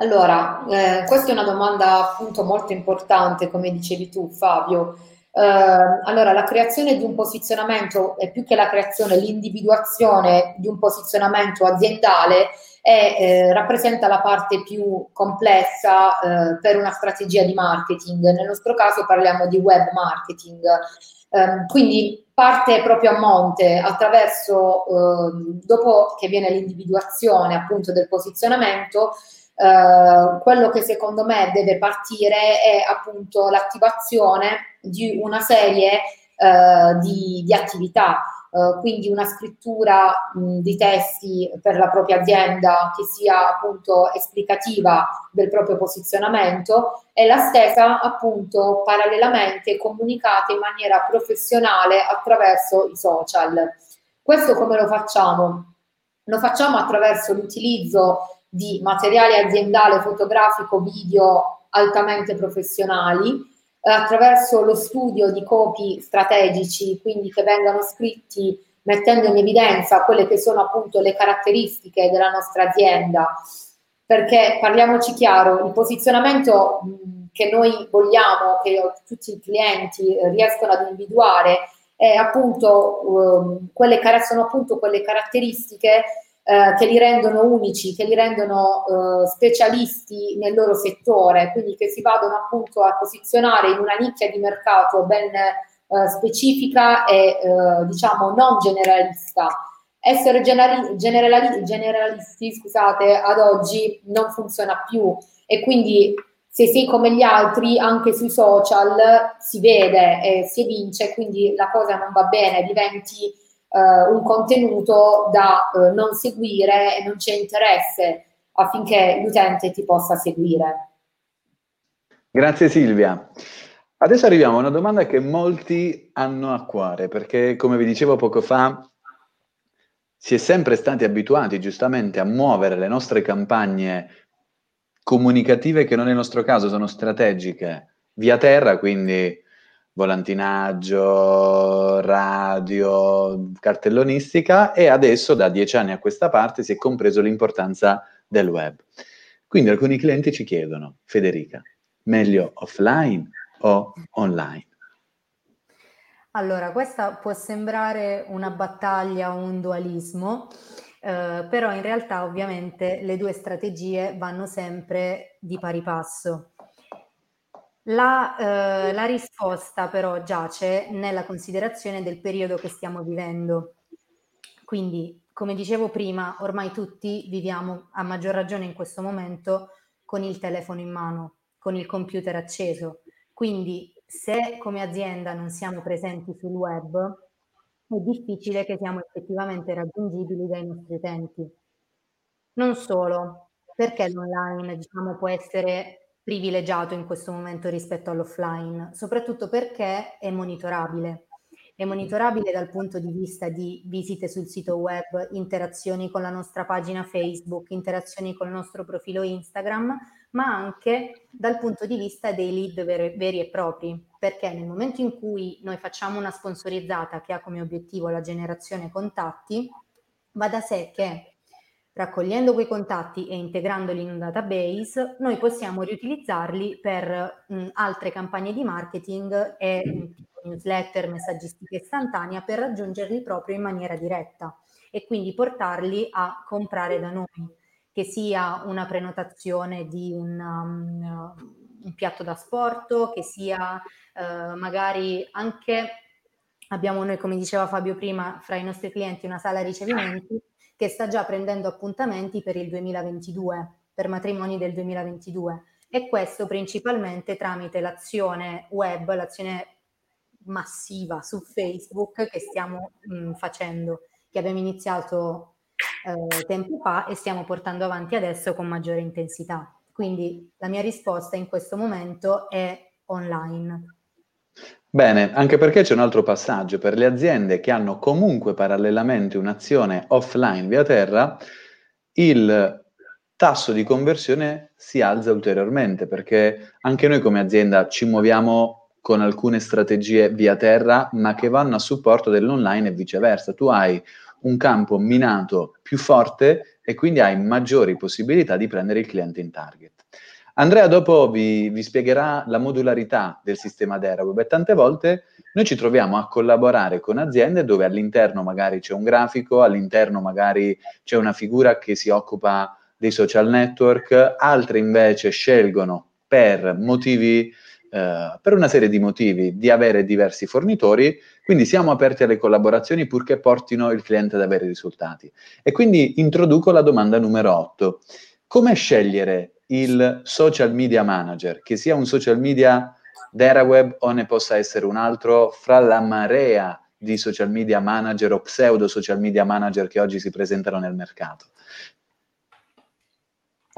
Allora, eh, questa è una domanda appunto molto importante, come dicevi tu Fabio. Eh, allora, la creazione di un posizionamento è più che la creazione, l'individuazione di un posizionamento aziendale è, eh, rappresenta la parte più complessa eh, per una strategia di marketing. Nel nostro caso parliamo di web marketing. Ehm, quindi parte proprio a monte attraverso, ehm, dopo che viene l'individuazione appunto del posizionamento, Uh, quello che secondo me deve partire è appunto l'attivazione di una serie uh, di, di, attività, uh, quindi una scrittura mh, di testi per la propria azienda che sia appunto esplicativa del proprio posizionamento e la stessa appunto parallelamente comunicata in maniera professionale attraverso i social. Questo come lo facciamo? Lo facciamo attraverso l'utilizzo di materiale aziendale fotografico, video altamente professionali, eh, attraverso lo studio di copy strategici, quindi che vengano scritti mettendo in evidenza quelle che sono appunto le caratteristiche della nostra azienda, perché parliamoci chiaro, il posizionamento che noi vogliamo, che tutti i clienti riescono ad individuare, è appunto, um, quelle, sono appunto quelle caratteristiche eh, che li rendono unici, che li rendono eh, specialisti nel loro settore, quindi che si vadano appunto a posizionare in una nicchia di mercato ben eh, specifica e eh, diciamo non generalista. Essere generali, generali, generalisti, scusate, ad oggi non funziona più e quindi se sei come gli altri anche sui social si vede e si evince, quindi la cosa non va bene, diventi eh, un contenuto da eh, non seguire e non c'è interesse affinché l'utente ti possa seguire. Grazie Silvia. Adesso arriviamo a una domanda che molti hanno a cuore, perché come vi dicevo poco fa, si è sempre stati abituati giustamente a muovere le nostre campagne comunicative che non nel nostro caso sono strategiche via terra, quindi volantinaggio, radio, cartellonistica e adesso da dieci anni a questa parte si è compreso l'importanza del web. Quindi alcuni clienti ci chiedono, Federica, meglio offline o online? Allora, questa può sembrare una battaglia o un dualismo, eh, però in realtà ovviamente le due strategie vanno sempre di pari passo. La, eh, la risposta però giace nella considerazione del periodo che stiamo vivendo. Quindi, come dicevo prima, ormai tutti viviamo a maggior ragione in questo momento con il telefono in mano, con il computer acceso. Quindi, se come azienda non siamo presenti sul web, è difficile che siamo effettivamente raggiungibili dai nostri utenti. Non solo, perché l'online diciamo, può essere privilegiato in questo momento rispetto all'offline, soprattutto perché è monitorabile. È monitorabile dal punto di vista di visite sul sito web, interazioni con la nostra pagina Facebook, interazioni con il nostro profilo Instagram, ma anche dal punto di vista dei lead veri, veri e propri, perché nel momento in cui noi facciamo una sponsorizzata che ha come obiettivo la generazione contatti, va da sé che Raccogliendo quei contatti e integrandoli in un database, noi possiamo riutilizzarli per mh, altre campagne di marketing e mh, newsletter, messaggistica istantanea per raggiungerli proprio in maniera diretta e quindi portarli a comprare da noi, che sia una prenotazione di un, um, un piatto da sport, che sia uh, magari anche, abbiamo noi, come diceva Fabio prima, fra i nostri clienti una sala ricevimenti che sta già prendendo appuntamenti per il 2022, per matrimoni del 2022 e questo principalmente tramite l'azione web, l'azione massiva su Facebook che stiamo mh, facendo, che abbiamo iniziato eh, tempo fa e stiamo portando avanti adesso con maggiore intensità. Quindi la mia risposta in questo momento è online. Bene, anche perché c'è un altro passaggio. Per le aziende che hanno comunque parallelamente un'azione offline via terra, il tasso di conversione si alza ulteriormente perché anche noi come azienda ci muoviamo con alcune strategie via terra, ma che vanno a supporto dell'online e viceversa. Tu hai un campo minato più forte e quindi hai maggiori possibilità di prendere il cliente in target. Andrea dopo vi, vi spiegherà la modularità del sistema Dereweb e tante volte noi ci troviamo a collaborare con aziende dove all'interno magari c'è un grafico, all'interno magari c'è una figura che si occupa dei social network, altre invece scelgono per motivi, eh, per una serie di motivi, di avere diversi fornitori, quindi siamo aperti alle collaborazioni purché portino il cliente ad avere risultati. E quindi introduco la domanda numero 8. Come scegliere il social media manager, che sia un social media DeraWeb o ne possa essere un altro, fra la marea di social media manager o pseudo social media manager che oggi si presentano nel mercato?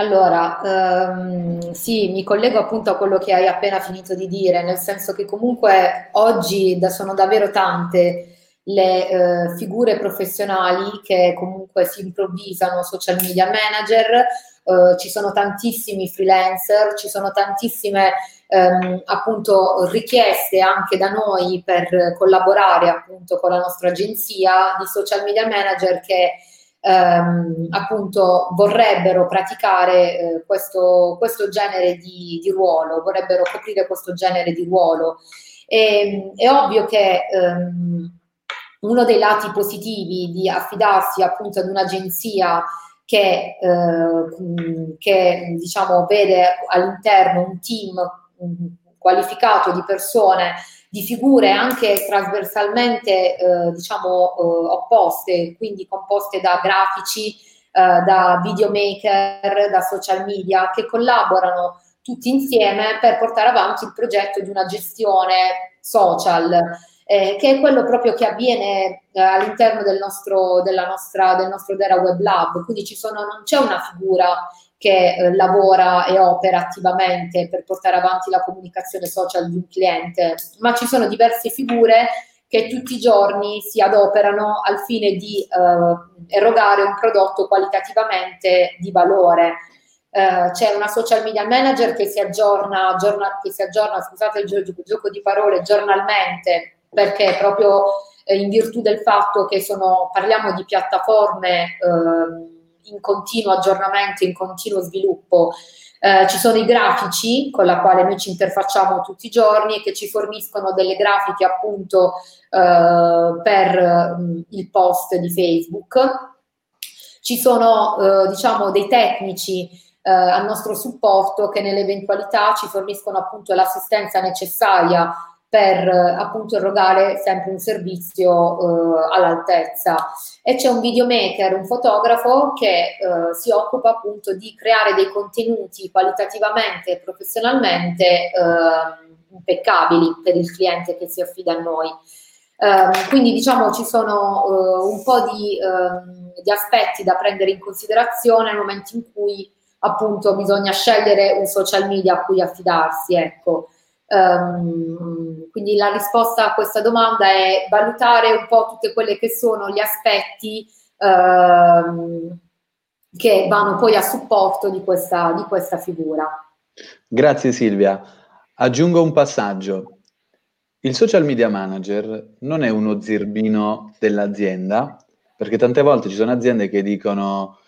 Allora, ehm, sì, mi collego appunto a quello che hai appena finito di dire, nel senso che comunque oggi da, sono davvero tante le eh, figure professionali che comunque si improvvisano social media manager, eh, ci sono tantissimi freelancer, ci sono tantissime ehm, appunto richieste anche da noi per collaborare appunto con la nostra agenzia di social media manager che ehm, appunto vorrebbero praticare eh, questo, questo, genere di, di, ruolo, vorrebbero coprire questo genere di ruolo. E, è ovvio che ehm, uno dei lati positivi di affidarsi appunto ad un'agenzia che, eh, che diciamo, vede all'interno un team qualificato di persone, di figure anche trasversalmente eh, diciamo, eh, opposte, quindi composte da grafici, eh, da videomaker, da social media, che collaborano tutti insieme per portare avanti il progetto di una gestione social eh, che è quello proprio che avviene eh, all'interno del nostro, nostra, del nostro Dera Web Lab, quindi sono, non c'è una figura che eh, lavora e opera attivamente per portare avanti la comunicazione social di un cliente, ma ci sono diverse figure che tutti i giorni si adoperano al fine di eh, erogare un prodotto qualitativamente di valore. Uh, c'è una social media manager che si aggiorna, giorna, che si aggiorna scusate il gioco di parole, giornalmente perché proprio eh, in virtù del fatto che sono, parliamo di piattaforme eh, in continuo aggiornamento, in continuo sviluppo, eh, ci sono i grafici con la quale noi ci interfacciamo tutti i giorni e che ci forniscono delle grafiche appunto eh, per mh, mm, il post di Facebook. Ci sono eh, diciamo dei tecnici eh, al nostro supporto che nell'eventualità ci forniscono appunto l'assistenza necessaria per eh, appunto erogare sempre un servizio eh, all'altezza. E c'è un videomaker, un fotografo che eh, si occupa appunto di creare dei contenuti qualitativamente e professionalmente eh, impeccabili per il cliente che si affida a noi. Uh, quindi diciamo ci sono uh, un po' di, uh, di, aspetti da prendere in considerazione nel momento in cui appunto bisogna scegliere un social media a cui affidarsi. Ecco. Um, quindi la risposta a questa domanda è valutare un po' tutte quelle che sono gli aspetti um, che vanno poi a supporto di questa, di questa figura. Grazie Silvia. Aggiungo un passaggio. Il social media manager non è uno zirbino dell'azienda, perché tante volte ci sono aziende che dicono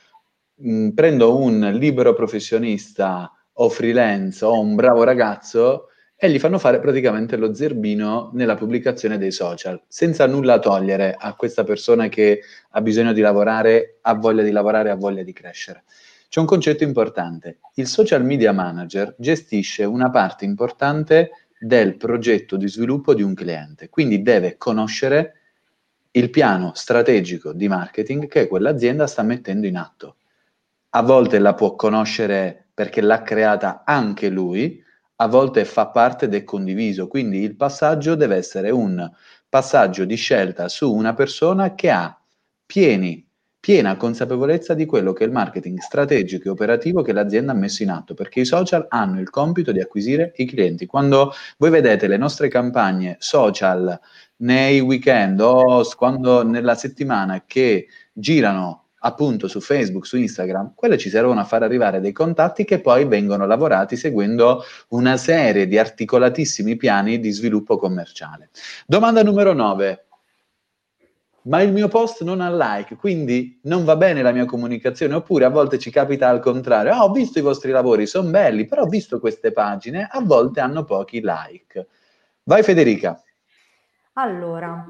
mm, prendo un libero professionista o freelance o un bravo ragazzo e gli fanno fare praticamente lo zerbino nella pubblicazione dei social, senza nulla togliere a questa persona che ha bisogno di lavorare, ha voglia di lavorare, ha voglia di crescere. C'è un concetto importante. Il social media manager gestisce una parte importante del progetto di sviluppo di un cliente, quindi deve conoscere il piano strategico di marketing che quell'azienda sta mettendo in atto. A volte la può conoscere perché l'ha creata anche lui, a volte fa parte è condiviso, quindi il passaggio deve essere un passaggio di scelta su una persona che ha pieni, piena consapevolezza di quello che è il marketing strategico e operativo che l'azienda ha messo in atto, perché i social hanno il compito di acquisire i clienti. Quando voi vedete le nostre campagne social nei weekend o quando nella settimana che girano appunto su Facebook, su Instagram, quelle ci servono a far arrivare dei contatti che poi vengono lavorati seguendo una serie di articolatissimi piani di sviluppo commerciale. Domanda numero 9. Ma il mio post non ha like, quindi non va bene la mia comunicazione, oppure a volte ci capita al contrario, oh, ho visto i vostri lavori, sono belli, però ho visto queste pagine, a volte hanno pochi like. Vai Federica. Allora,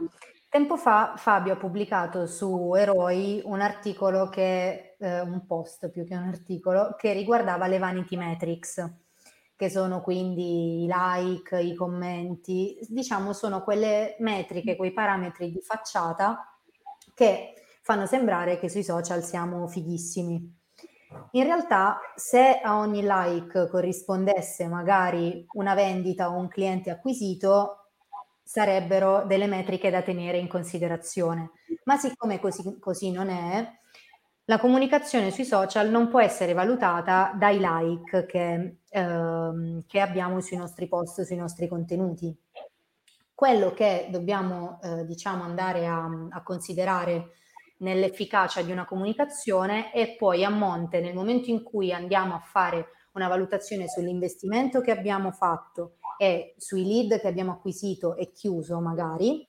Tempo fa Fabio ha pubblicato su Eroi un articolo che, eh, un post più che un articolo, che riguardava le vanity metrics, che sono quindi i like, i commenti, diciamo sono quelle metriche, quei parametri di facciata che fanno sembrare che sui social siamo fighissimi. In realtà, se a ogni like corrispondesse magari una vendita o un cliente acquisito, sarebbero delle metriche da tenere in considerazione. Ma siccome così, così non è, la comunicazione sui social non può essere valutata dai like che, ehm, che abbiamo sui nostri post, sui nostri contenuti. Quello che dobbiamo, eh, diciamo, andare a, a considerare nell'efficacia di una comunicazione è poi a monte nel momento in cui andiamo a fare una valutazione sull'investimento che abbiamo fatto e sui lead che abbiamo acquisito e chiuso magari,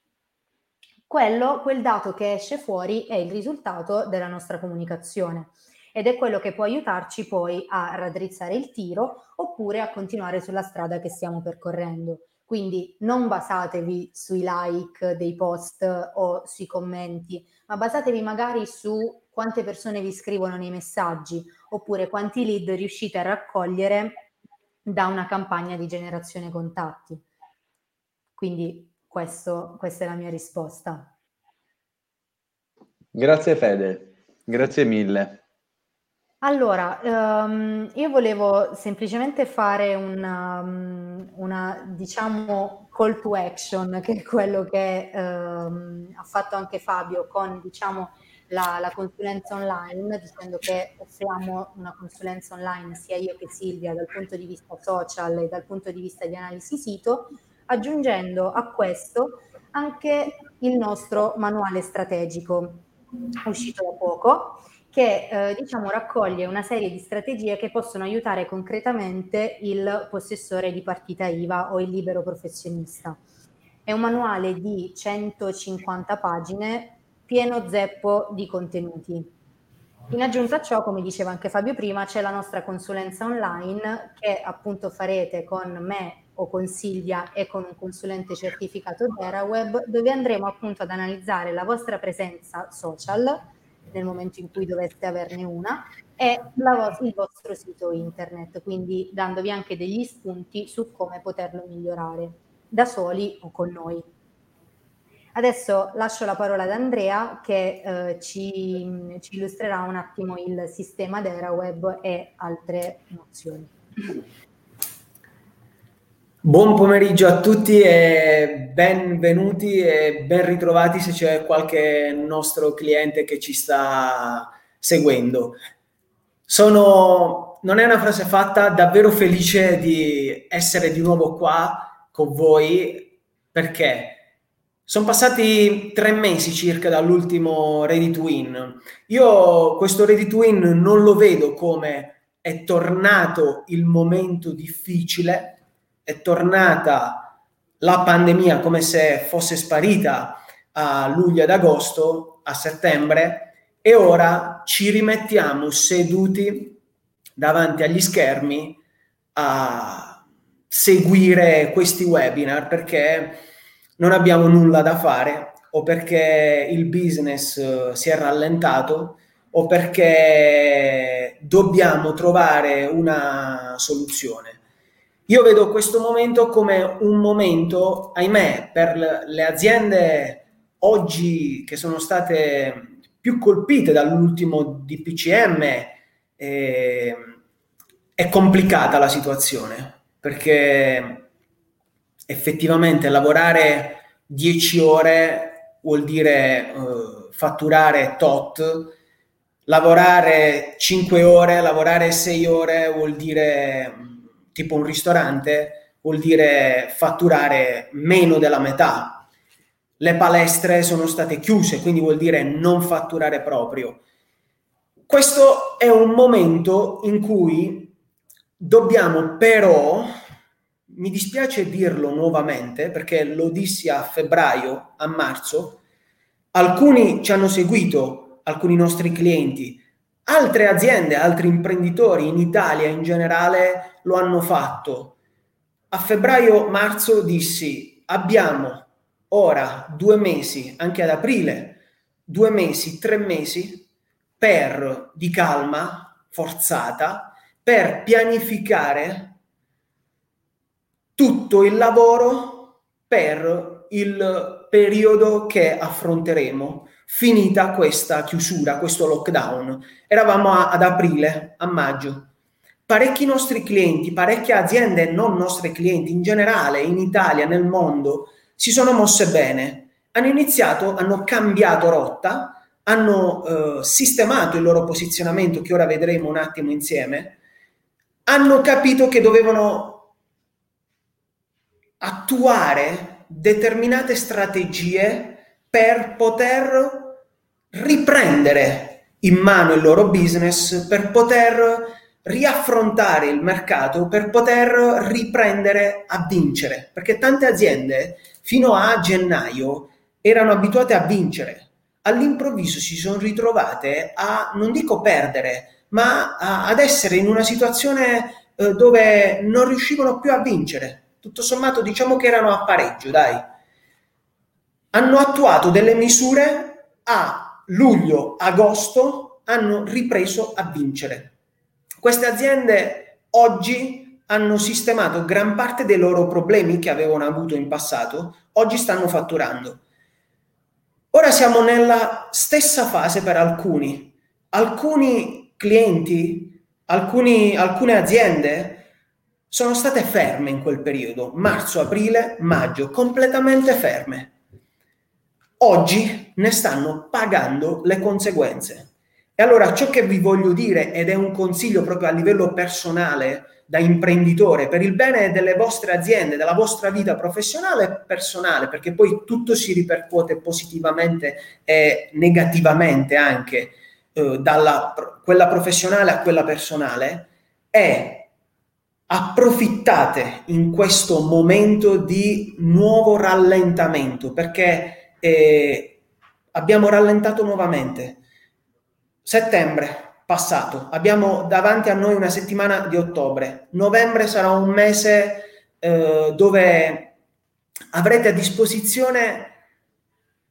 quello, quel dato che esce fuori è il risultato della nostra comunicazione ed è quello che può aiutarci poi a raddrizzare il tiro oppure a continuare sulla strada che stiamo percorrendo. Quindi non basatevi sui like dei post o sui commenti, ma basatevi magari su quante persone vi scrivono nei messaggi oppure quanti lead riuscite a raccogliere da una campagna di generazione contatti. Quindi questo, questa è la mia risposta. Grazie Fede, grazie mille. Allora, um, io volevo semplicemente fare una, um, una, diciamo, call to action, che è quello che um, ha fatto anche Fabio con, diciamo, la, la, consulenza online, dicendo che offriamo una consulenza online sia io che Silvia dal punto di vista social e dal punto di vista di analisi sito, aggiungendo a questo anche il nostro manuale strategico, uscito da poco, che eh, diciamo, raccoglie una serie di strategie che possono aiutare concretamente il possessore di partita IVA o il libero professionista. È un manuale di 150 pagine pieno zeppo di contenuti. In aggiunta a ciò, come diceva anche Fabio prima, c'è la nostra consulenza online che appunto farete con me o con Silvia e con un consulente certificato DeraWeb, dove andremo appunto ad analizzare la vostra presenza social, nel momento in cui doveste averne una, e vo- il vostro sito internet, quindi dandovi anche degli spunti su come poterlo migliorare, da soli o con noi. Adesso lascio la parola ad Andrea che eh, ci, ci, illustrerà un attimo il sistema DeraWeb e altre nozioni. Buon pomeriggio a tutti e benvenuti e ben ritrovati se c'è qualche nostro cliente che ci sta seguendo. Sono, non è una frase fatta, davvero felice di essere di nuovo qua con voi perché sono passati tre mesi circa dall'ultimo Ready to Win. Io questo Ready to Win non lo vedo come è tornato il momento difficile è tornata la pandemia come se fosse sparita a luglio ed agosto, a settembre, e ora ci rimettiamo seduti davanti agli schermi a seguire questi webinar perché non abbiamo nulla da fare o perché il business eh, si è rallentato o perché dobbiamo trovare una soluzione. Io vedo questo momento come un momento, ahimè, per le aziende oggi che sono state più colpite dall'ultimo DPCM, eh, è complicata la situazione perché effettivamente lavorare 10 ore vuol dire uh, fatturare tot, lavorare 5 ore, lavorare 6 ore vuol dire tipo un ristorante, vuol dire fatturare meno della metà. Le palestre sono state chiuse, quindi vuol dire non fatturare proprio. Questo è un momento in cui dobbiamo però, mi dispiace dirlo nuovamente perché lo dissi a febbraio, a marzo, alcuni ci hanno seguito, alcuni nostri clienti, Altre aziende, altri imprenditori in Italia in generale lo hanno fatto. A febbraio-marzo dissi abbiamo ora due mesi, anche ad aprile, due mesi, tre mesi per di calma forzata per pianificare tutto il lavoro per il periodo che affronteremo finita questa chiusura, questo lockdown. Eravamo a, ad aprile, a maggio. Parecchi nostri clienti, parecchie aziende non nostre clienti, in generale in Italia, nel mondo, si sono mosse bene. Hanno iniziato, hanno cambiato rotta, hanno eh, sistemato il loro posizionamento, che ora vedremo un attimo insieme, hanno capito che dovevano attuare determinate strategie per poter riprendere in mano il loro business, per poter riaffrontare il mercato, per poter riprendere a vincere, perché tante aziende fino a gennaio erano abituate a vincere, all'improvviso si sono ritrovate a, non dico perdere, ma a, ad essere in una situazione eh, dove non riuscivano più a vincere. Tutto sommato diciamo che erano a pareggio, dai. Hanno attuato delle misure a luglio-agosto hanno ripreso a vincere. Queste aziende oggi hanno sistemato gran parte dei loro problemi che avevano avuto in passato, oggi stanno fatturando. Ora siamo nella stessa fase per alcuni. Alcuni clienti, alcuni, alcune aziende sono state ferme in quel periodo, marzo, aprile, maggio, completamente ferme. Oggi ne stanno pagando le conseguenze. E allora ciò che vi voglio dire, ed è un consiglio proprio a livello personale, da imprenditore, per il bene delle vostre aziende, della vostra vita professionale e personale, perché poi tutto si ripercuote positivamente e negativamente anche eh, dalla quella professionale a quella personale, è approfittate in questo momento di nuovo rallentamento, perché eh, abbiamo rallentato nuovamente. Settembre, passato. Abbiamo davanti a noi una settimana di ottobre. Novembre sarà un mese eh, dove avrete a disposizione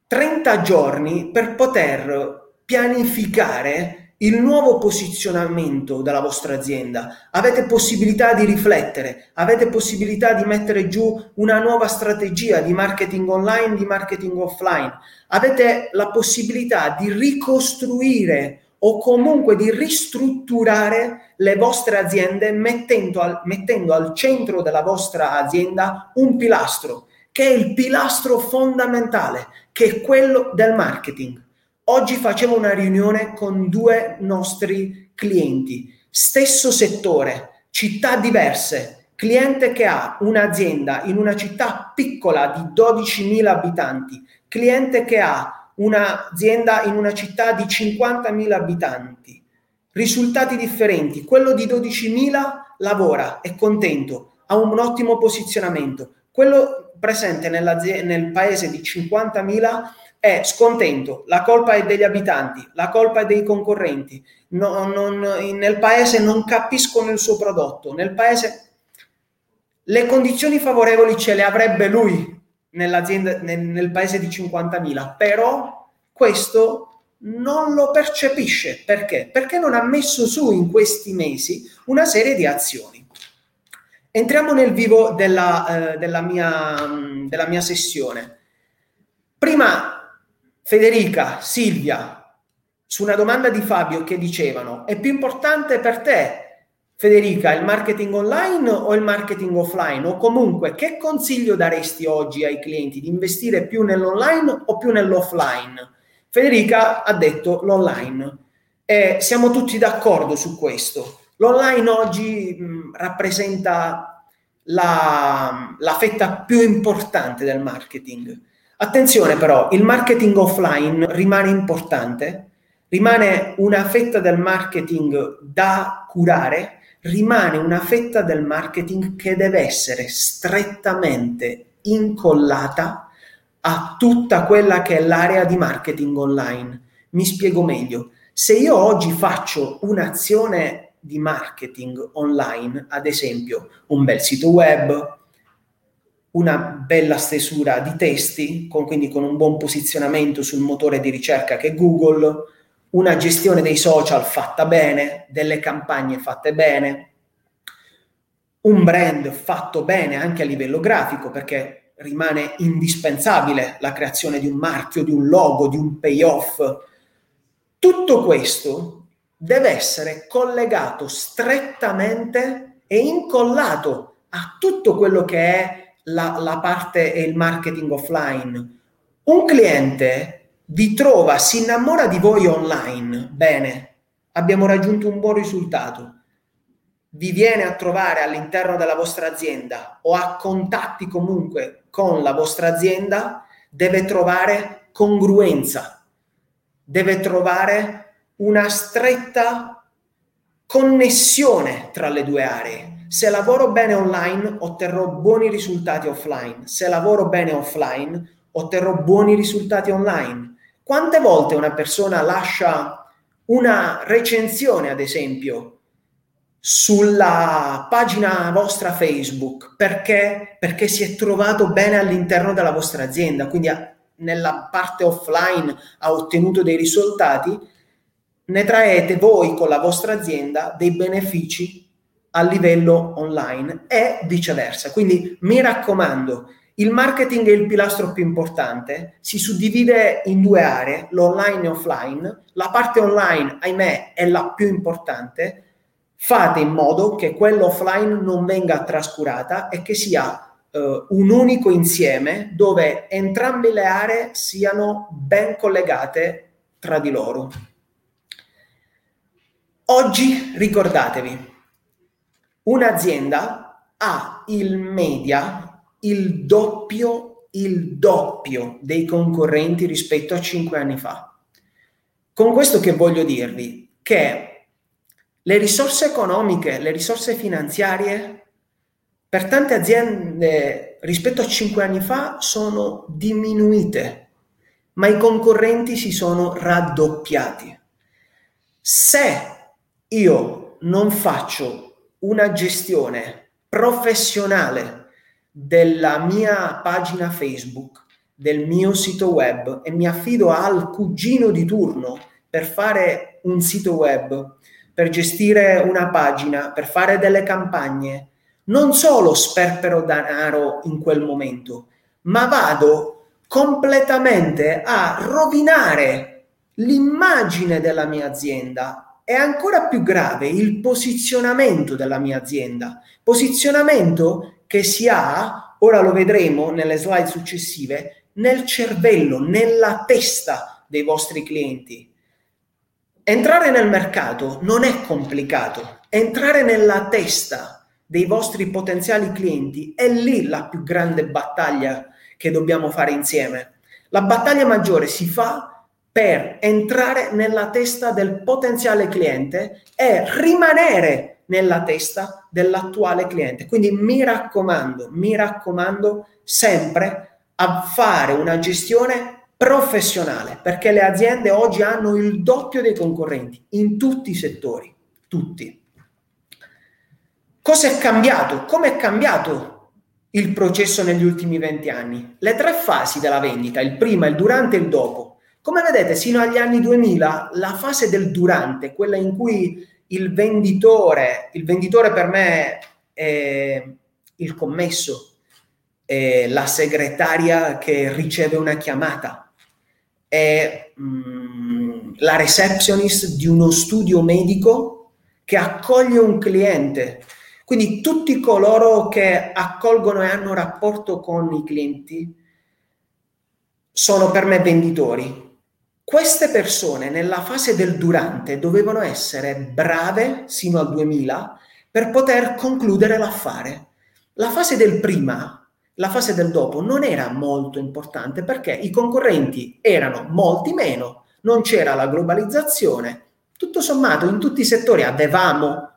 30 giorni per poter pianificare il nuovo posizionamento della vostra azienda. Avete possibilità di riflettere, avete possibilità di mettere giù una nuova strategia di marketing online, di marketing offline. Avete la possibilità di ricostruire o comunque di ristrutturare le vostre aziende mettendo al, mettendo al centro della vostra azienda un pilastro, che è il pilastro fondamentale, che è quello del marketing. Oggi facevo una riunione con due nostri clienti, stesso settore, città diverse, cliente che ha un'azienda in una città piccola di 12.000 abitanti, cliente che ha un'azienda in una città di 50.000 abitanti. Risultati differenti. Quello di 12.000 lavora, è contento, ha un ottimo posizionamento. Quello presente nel paese di 50.000 è scontento, la colpa è degli abitanti, la colpa è dei concorrenti, no, non, nel paese non capiscono il suo prodotto, nel paese le condizioni favorevoli ce le avrebbe lui nell'azienda, nel, nel paese di 50.000, però questo non lo percepisce. Perché? Perché non ha messo su in questi mesi una serie di azioni. Entriamo nel vivo della, eh, della, mia, della mia sessione. Prima Federica, Silvia, su una domanda di Fabio che dicevano, è più importante per te Federica, il marketing online o il marketing offline? O comunque, che consiglio daresti oggi ai clienti di investire più nell'online o più nell'offline? Federica ha detto l'online e siamo tutti d'accordo su questo. L'online oggi mh, rappresenta la, la fetta più importante del marketing. Attenzione però, il marketing offline rimane importante, rimane una fetta del marketing da curare rimane una fetta del marketing che deve essere strettamente incollata a tutta quella che è l'area di marketing online. Mi spiego meglio. Se io oggi faccio un'azione di marketing online, ad esempio un bel sito web, una bella stesura di testi, con, quindi con un buon posizionamento sul motore di ricerca che è Google, una gestione dei social fatta bene, delle campagne fatte bene, un brand fatto bene anche a livello grafico perché rimane indispensabile la creazione di un marchio, di un logo, di un payoff. Tutto questo deve essere collegato strettamente e incollato a tutto quello che è la, la parte e il marketing offline. Un cliente vi trova, si innamora di voi online, bene, abbiamo raggiunto un buon risultato. Vi viene a trovare all'interno della vostra azienda o ha contatti comunque con la vostra azienda, deve trovare congruenza, deve trovare una stretta connessione tra le due aree. Se lavoro bene online, otterrò buoni risultati offline. Se lavoro bene offline, otterrò buoni risultati online. Quante volte una persona lascia una recensione, ad esempio, sulla pagina vostra Facebook? Perché, perché si è trovato bene all'interno della vostra azienda, quindi nella parte offline ha ottenuto dei risultati, ne traete voi con la vostra azienda dei benefici a livello online e viceversa. Quindi mi raccomando, Il marketing è il pilastro più importante, si suddivide in due aree, l'online e offline. La parte online, ahimè, è la più importante. Fate in modo che quella offline non venga trascurata e che sia uh, un unico insieme dove entrambe le aree siano ben collegate tra di loro. Oggi ricordatevi, un'azienda ha il media il doppio, il doppio dei concorrenti rispetto a cinque anni fa. Con questo che voglio dirvi? Che le risorse economiche, le risorse finanziarie per tante aziende rispetto a cinque anni fa sono diminuite, ma i concorrenti si sono raddoppiati. Se io non faccio una gestione professionale della mia pagina Facebook, del mio sito web e mi affido al cugino di turno per fare un sito web, per gestire una pagina, per fare delle campagne, non solo sperpero denaro in quel momento, ma vado completamente a rovinare l'immagine della mia azienda e ancora più grave il posizionamento della mia azienda. Posizionamento che si ha, ora lo vedremo nelle slide successive, nel cervello, nella testa dei vostri clienti. Entrare nel mercato non è complicato, entrare nella testa dei vostri potenziali clienti è lì la più grande battaglia che dobbiamo fare insieme. La battaglia maggiore si fa per entrare nella testa del potenziale cliente e rimanere nella testa dell'attuale cliente. Quindi mi raccomando, mi raccomando sempre a fare una gestione professionale, perché le aziende oggi hanno il doppio dei concorrenti in tutti i settori, tutti. Cosa è cambiato? Come è cambiato il processo negli ultimi 20 anni? Le tre fasi della vendita, il prima, il durante e il dopo. Come vedete, sino agli anni 2000, la fase del durante, quella in cui il venditore, il venditore per me è il commesso, è la segretaria che riceve una chiamata, è mm, la receptionist di uno studio medico che accoglie un cliente. Quindi tutti coloro che accolgono e hanno rapporto con i clienti sono per me venditori. Queste persone nella fase del durante dovevano essere brave sino al 2000 per poter concludere l'affare. La fase del prima, la fase del dopo non era molto importante perché i concorrenti erano molti meno, non c'era la globalizzazione. Tutto sommato in tutti i settori avevamo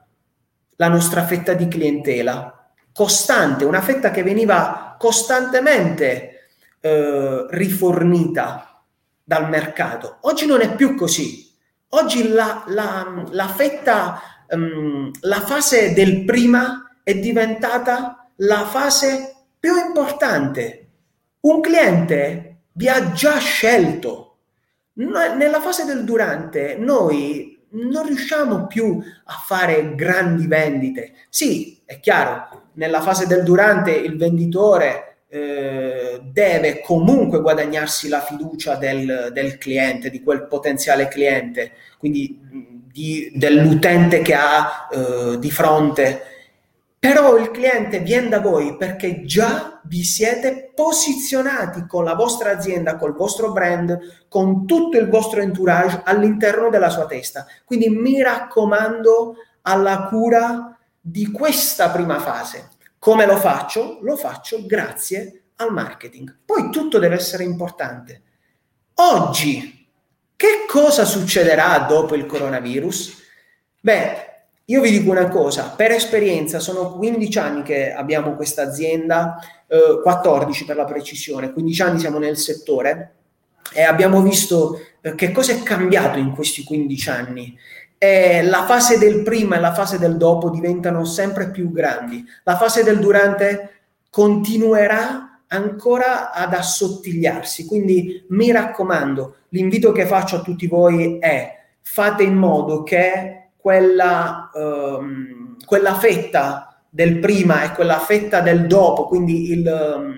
la nostra fetta di clientela costante, una fetta che veniva costantemente eh, rifornita dal mercato. Oggi non è più così. Oggi la, la, la fetta, um, la fase del prima è diventata la fase più importante. Un cliente vi ha già scelto. nella fase del durante noi non riusciamo più a fare grandi vendite. Sì, è chiaro, nella fase del durante il venditore eh, deve comunque guadagnarsi la fiducia del, del, cliente, di quel potenziale cliente, quindi di, dell'utente che ha eh, di fronte. Però il cliente viene da voi perché già vi siete posizionati con la vostra azienda, col vostro brand, con tutto il vostro entourage all'interno della sua testa. Quindi mi raccomando alla cura di questa prima fase come lo faccio? Lo faccio grazie al marketing. Poi tutto deve essere importante. Oggi, che cosa succederà dopo il coronavirus? Beh, io vi dico una cosa, per esperienza sono 15 anni che abbiamo questa azienda, eh, 14 per la precisione, 15 anni siamo nel settore e abbiamo visto eh, che cosa è cambiato in questi 15 anni eh, la fase del prima e la fase del dopo diventano sempre più grandi. La fase del durante continuerà ancora ad assottigliarsi. Quindi mi raccomando, l'invito che faccio a tutti voi è fate in modo che quella, um, quella fetta del prima e quella fetta del dopo, quindi il, um,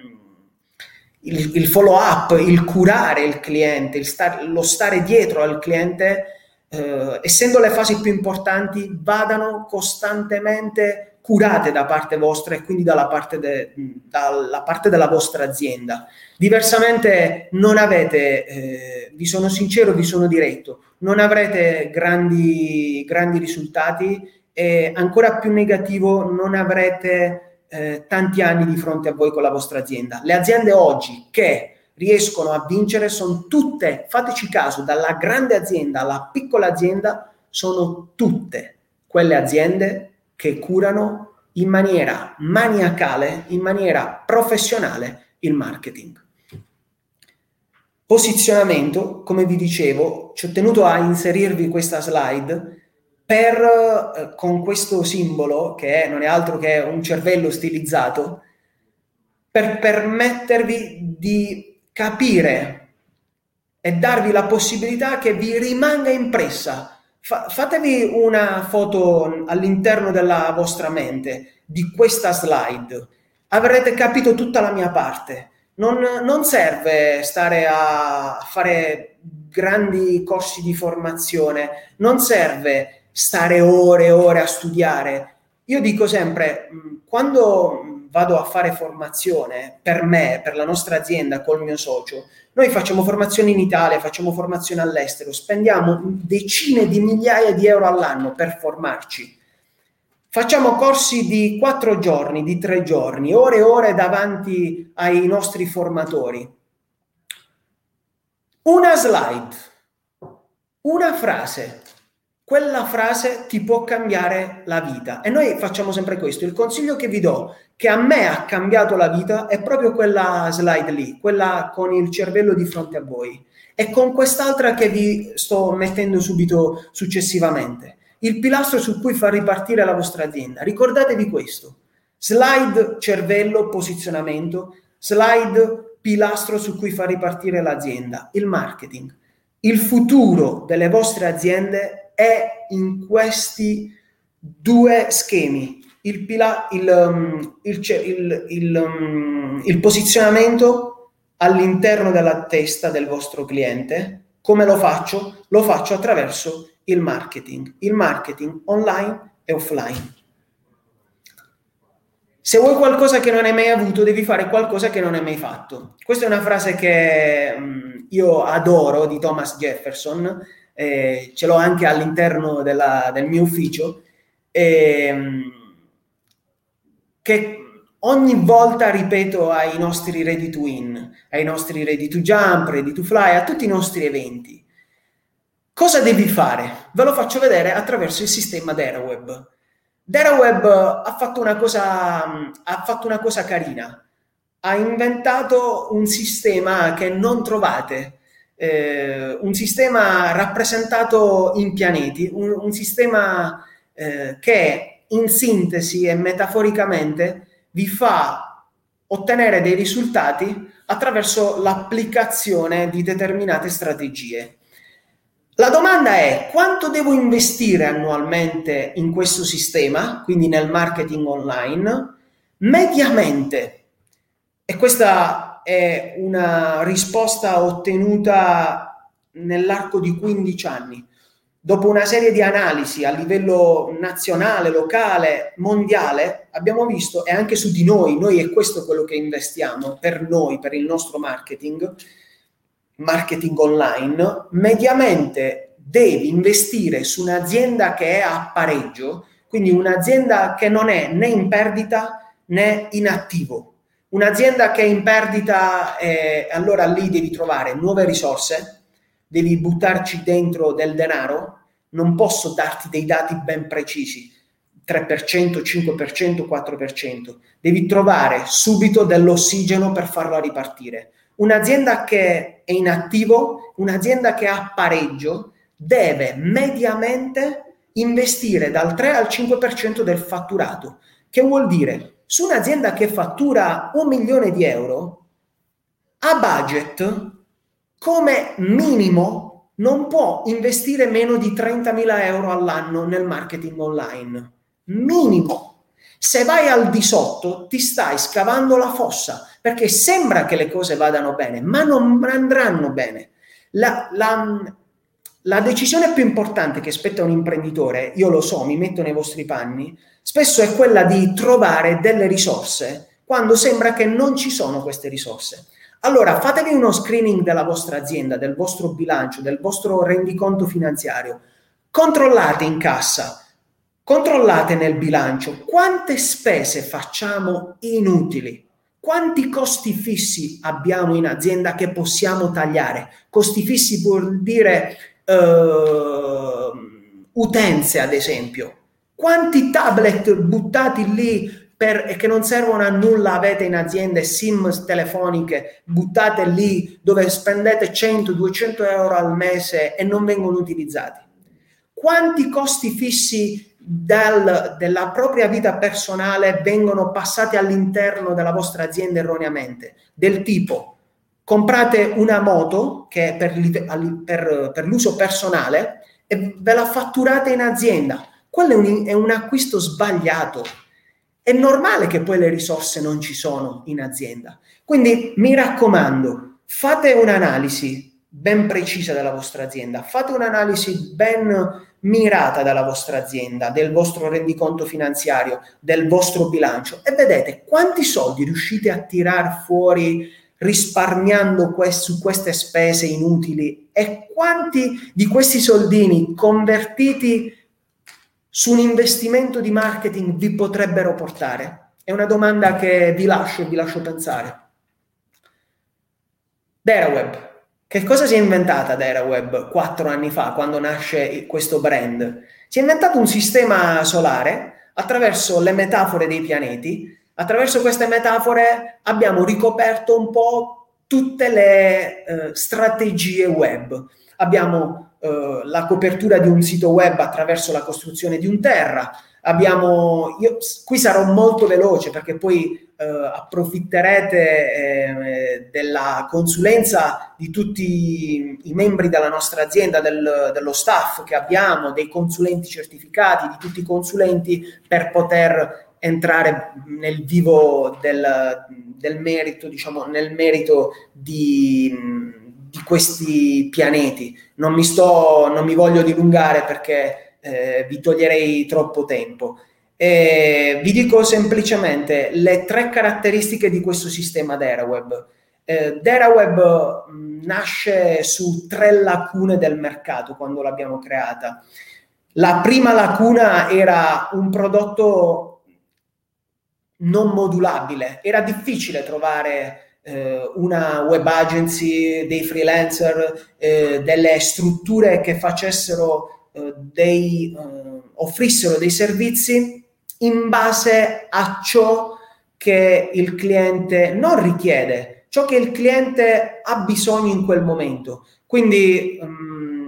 il, il follow up, il curare il cliente, il star, lo stare dietro al cliente, eh, essendo le fasi più importanti, vadano costantemente curate da parte vostra e quindi dalla parte, de, dalla parte della vostra azienda. Diversamente non avete, eh, vi sono sincero, vi sono diretto, non avrete grandi, grandi risultati e ancora più negativo non avrete eh, tanti anni di fronte a voi con la vostra azienda. Le aziende oggi che riescono a vincere sono tutte, fateci caso, dalla grande azienda alla piccola azienda, sono tutte quelle aziende che curano in maniera maniacale, in maniera professionale il marketing. Posizionamento, come vi dicevo, ci ho tenuto a inserirvi questa slide per, eh, con questo simbolo, che è, non è altro che un cervello stilizzato, per permettervi di capire e darvi la possibilità che vi rimanga impressa Fa- fatevi una foto all'interno della vostra mente di questa slide. Avrete capito tutta la mia parte. Non, non serve stare a fare grandi corsi di formazione, non serve stare ore e ore a studiare. Io dico sempre, quando vado a fare formazione per me, per la nostra azienda, col mio socio, noi facciamo formazione in Italia, facciamo formazione all'estero, spendiamo decine di migliaia di euro all'anno per formarci. Facciamo corsi di quattro giorni, di tre giorni, ore e ore davanti ai nostri formatori. Una slide, una frase, quella frase ti può cambiare la vita. E noi facciamo sempre questo. Il consiglio che vi do che a me ha cambiato la vita è proprio quella slide lì, quella con il cervello di fronte a voi e con quest'altra che vi sto mettendo subito successivamente. Il pilastro su cui far ripartire la vostra azienda. Ricordatevi questo. Slide cervello posizionamento, slide pilastro su cui far ripartire l'azienda, il marketing. Il futuro delle vostre aziende è in questi due schemi il, pila- il, um, il, il, um, il posizionamento all'interno della testa del vostro cliente. Come lo faccio? Lo faccio attraverso il marketing, il marketing online e offline. Se vuoi qualcosa che non hai mai avuto, devi fare qualcosa che non hai mai fatto. Questa è una frase che um, io adoro di Thomas Jefferson, eh, ce l'ho anche all'interno della, del mio ufficio. E, um, che ogni volta ripeto ai nostri ready to win, ai nostri ready to jump, ready to fly, a tutti i nostri eventi. Cosa devi fare? Ve lo faccio vedere attraverso il sistema DeraWeb. DeraWeb ha fatto una cosa, ha fatto una cosa carina. Ha inventato un sistema che non trovate, eh, un sistema rappresentato in pianeti, un, un sistema eh, che in sintesi e metaforicamente vi fa ottenere dei risultati attraverso l'applicazione di determinate strategie. La domanda è quanto devo investire annualmente in questo sistema, quindi nel marketing online? Mediamente. E questa è una risposta ottenuta nell'arco di 15 anni dopo una serie di analisi a livello nazionale, locale, mondiale, abbiamo visto, e anche su di noi, noi è questo quello che investiamo per noi, per il nostro marketing, marketing online, mediamente devi investire su un'azienda che è a pareggio, quindi un'azienda che non è né in perdita né in attivo. Un'azienda che è in perdita, eh, allora lì devi trovare nuove risorse, devi buttarci dentro del denaro, non posso darti dei dati ben precisi, 3%, 5%, 4%. Devi trovare subito dell'ossigeno per farlo ripartire. Un'azienda che è in attivo, un'azienda che ha pareggio, deve mediamente investire dal 3 al 5% del fatturato. Che vuol dire? Su un'azienda che fattura un milione di euro, a budget, come minimo non può investire meno di 30.000 euro all'anno nel marketing online. Minimo. Se vai al di sotto ti stai scavando la fossa perché sembra che le cose vadano bene, ma non andranno bene. La, la, la decisione più importante che spetta un imprenditore, io lo so, mi metto nei vostri panni, spesso è quella di trovare delle risorse quando sembra che non ci sono queste risorse. Allora fatevi uno screening della vostra azienda, del vostro bilancio, del vostro rendiconto finanziario, controllate in cassa, controllate nel bilancio quante spese facciamo inutili, quanti costi fissi abbiamo in azienda che possiamo tagliare. Costi fissi vuol dire uh, utenze, ad esempio. Quanti tablet buttati lì per, che non servono a nulla avete in aziende SIM telefoniche buttate lì dove spendete 100-200 euro al mese e non vengono utilizzati? Quanti costi fissi dal, della propria vita personale vengono passati all'interno della vostra azienda erroneamente? Del tipo, comprate una moto che è per, per, per l'uso personale e ve la fatturate in azienda. Quello è un, è un acquisto sbagliato è normale che poi le risorse non ci sono in azienda. Quindi mi raccomando, fate un'analisi ben precisa della vostra azienda, fate un'analisi ben mirata dalla vostra azienda, del vostro rendiconto finanziario, del vostro bilancio e vedete quanti soldi riuscite a tirar fuori risparmiando quest- su queste spese inutili e quanti di questi soldini convertiti su un investimento di marketing vi potrebbero portare? È una domanda che vi lascio vi lascio pensare. DeraWeb. Che cosa si è inventata DeraWeb quattro anni fa, quando nasce questo brand? Si è inventato un sistema solare attraverso le metafore dei pianeti. Attraverso queste metafore abbiamo ricoperto un po' tutte le eh, strategie web. Abbiamo eh, la copertura di un sito web attraverso la costruzione di un terra. Abbiamo, io qui sarò molto veloce perché poi eh, approfitterete eh, della consulenza di tutti i membri della nostra azienda, del, dello staff che abbiamo, dei consulenti certificati, di tutti i consulenti per poter entrare nel vivo del, del merito, diciamo, nel merito di di questi pianeti. Non mi, sto, non mi voglio dilungare perché eh, vi toglierei troppo tempo. E vi dico semplicemente le tre caratteristiche di questo sistema DeraWeb. Eh, DeraWeb mh, nasce su tre lacune del mercato quando l'abbiamo creata. La prima lacuna era un prodotto non modulabile, era difficile trovare eh, una web agency, dei freelancer, eh, delle strutture che facessero eh, dei, eh, offrissero dei servizi in base a ciò che il cliente non richiede, ciò che il cliente ha bisogno in quel momento. Quindi um,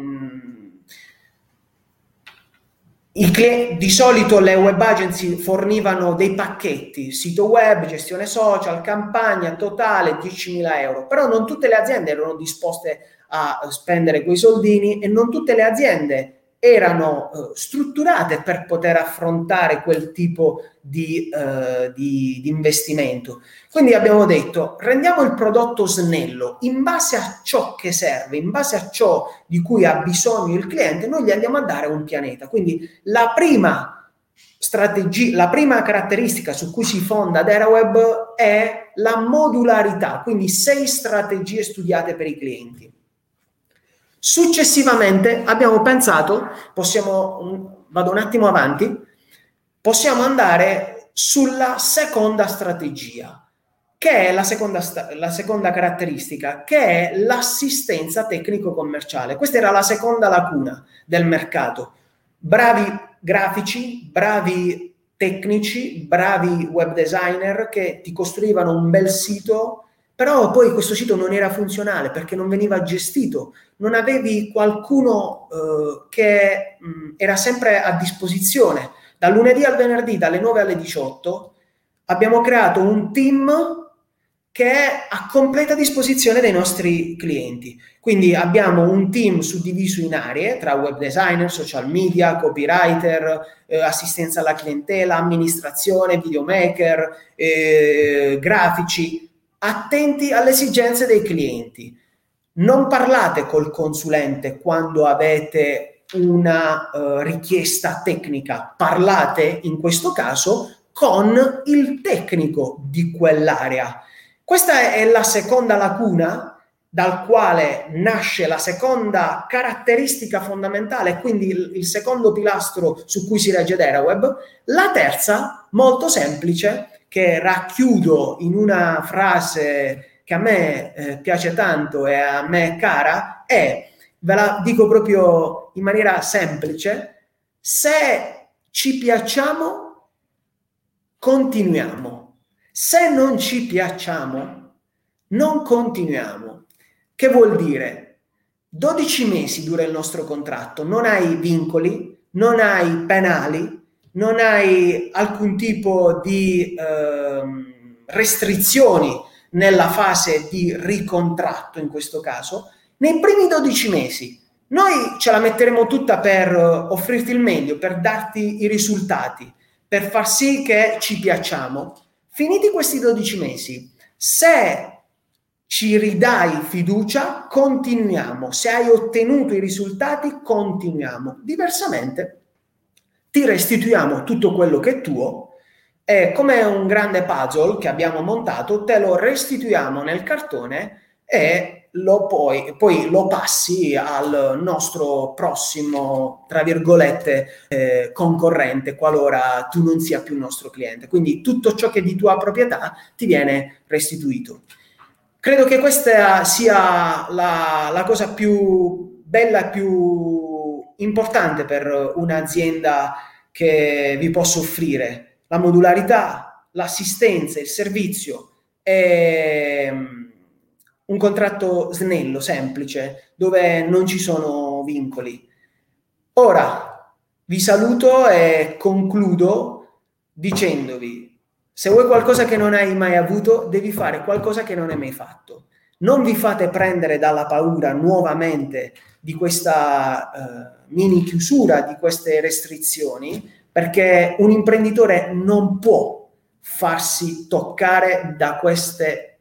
Cl- di solito le web agency fornivano dei pacchetti, sito web, gestione social, campagna totale 10.000 euro, però non tutte le aziende erano disposte a spendere quei soldini e non tutte le aziende erano eh, strutturate per poter affrontare quel tipo di, eh, di, di, investimento. Quindi abbiamo detto rendiamo il prodotto snello in base a ciò che serve, in base a ciò di cui ha bisogno il cliente, noi gli andiamo a dare un pianeta. Quindi la prima strategia, la prima caratteristica su cui si fonda DeraWeb è la modularità, quindi sei strategie studiate per i clienti. Successivamente abbiamo pensato, possiamo, vado un attimo avanti, possiamo andare sulla seconda strategia, che è la seconda, la seconda caratteristica, che è l'assistenza tecnico-commerciale. Questa era la seconda lacuna del mercato. Bravi grafici, bravi tecnici, bravi web designer che ti costruivano un bel sito però poi questo sito non era funzionale perché non veniva gestito, non avevi qualcuno eh, che mh, era sempre a disposizione. Dal lunedì al venerdì, dalle 9 alle 18, abbiamo creato un team che è a completa disposizione dei nostri clienti. Quindi abbiamo un team suddiviso in aree tra web designer, social media, copywriter, eh, assistenza alla clientela, amministrazione, videomaker, eh, grafici, attenti alle esigenze dei clienti. Non parlate col consulente quando avete una uh, richiesta tecnica, parlate in questo caso con il tecnico di quell'area. Questa è la seconda lacuna dal quale nasce la seconda caratteristica fondamentale, quindi il, il secondo pilastro su cui si regge DeraWeb. La terza, molto semplice, che racchiudo in una frase che a me eh, piace tanto e a me è cara, è, ve la dico proprio in maniera semplice, se ci piacciamo continuiamo. Se non ci piacciamo, non continuiamo. Che vuol dire? 12 mesi dura il nostro contratto, non hai vincoli, non hai penali, non hai alcun tipo di eh, restrizioni nella fase di ricontratto in questo caso. Nei primi 12 mesi noi ce la metteremo tutta per offrirti il meglio, per darti i risultati, per far sì che ci piacciamo. Finiti questi 12 mesi, se ci ridai fiducia, continuiamo. Se hai ottenuto i risultati, continuiamo. Diversamente, ti restituiamo tutto quello che è tuo e come un grande puzzle che abbiamo montato, te lo restituiamo nel cartone e lo poi, poi, lo passi al nostro prossimo, tra virgolette, eh, concorrente qualora tu non sia più nostro cliente. Quindi tutto ciò che è di tua proprietà ti viene restituito. Credo che questa sia la, la cosa più bella più importante per un'azienda che vi posso offrire. La modularità, l'assistenza, il servizio e un contratto snello, semplice, dove non ci sono vincoli. Ora vi saluto e concludo dicendovi, se vuoi qualcosa che non hai mai avuto, devi fare qualcosa che non hai mai fatto. Non vi fate prendere dalla paura nuovamente di questa uh, mini chiusura, di queste restrizioni, perché un imprenditore non può farsi toccare da queste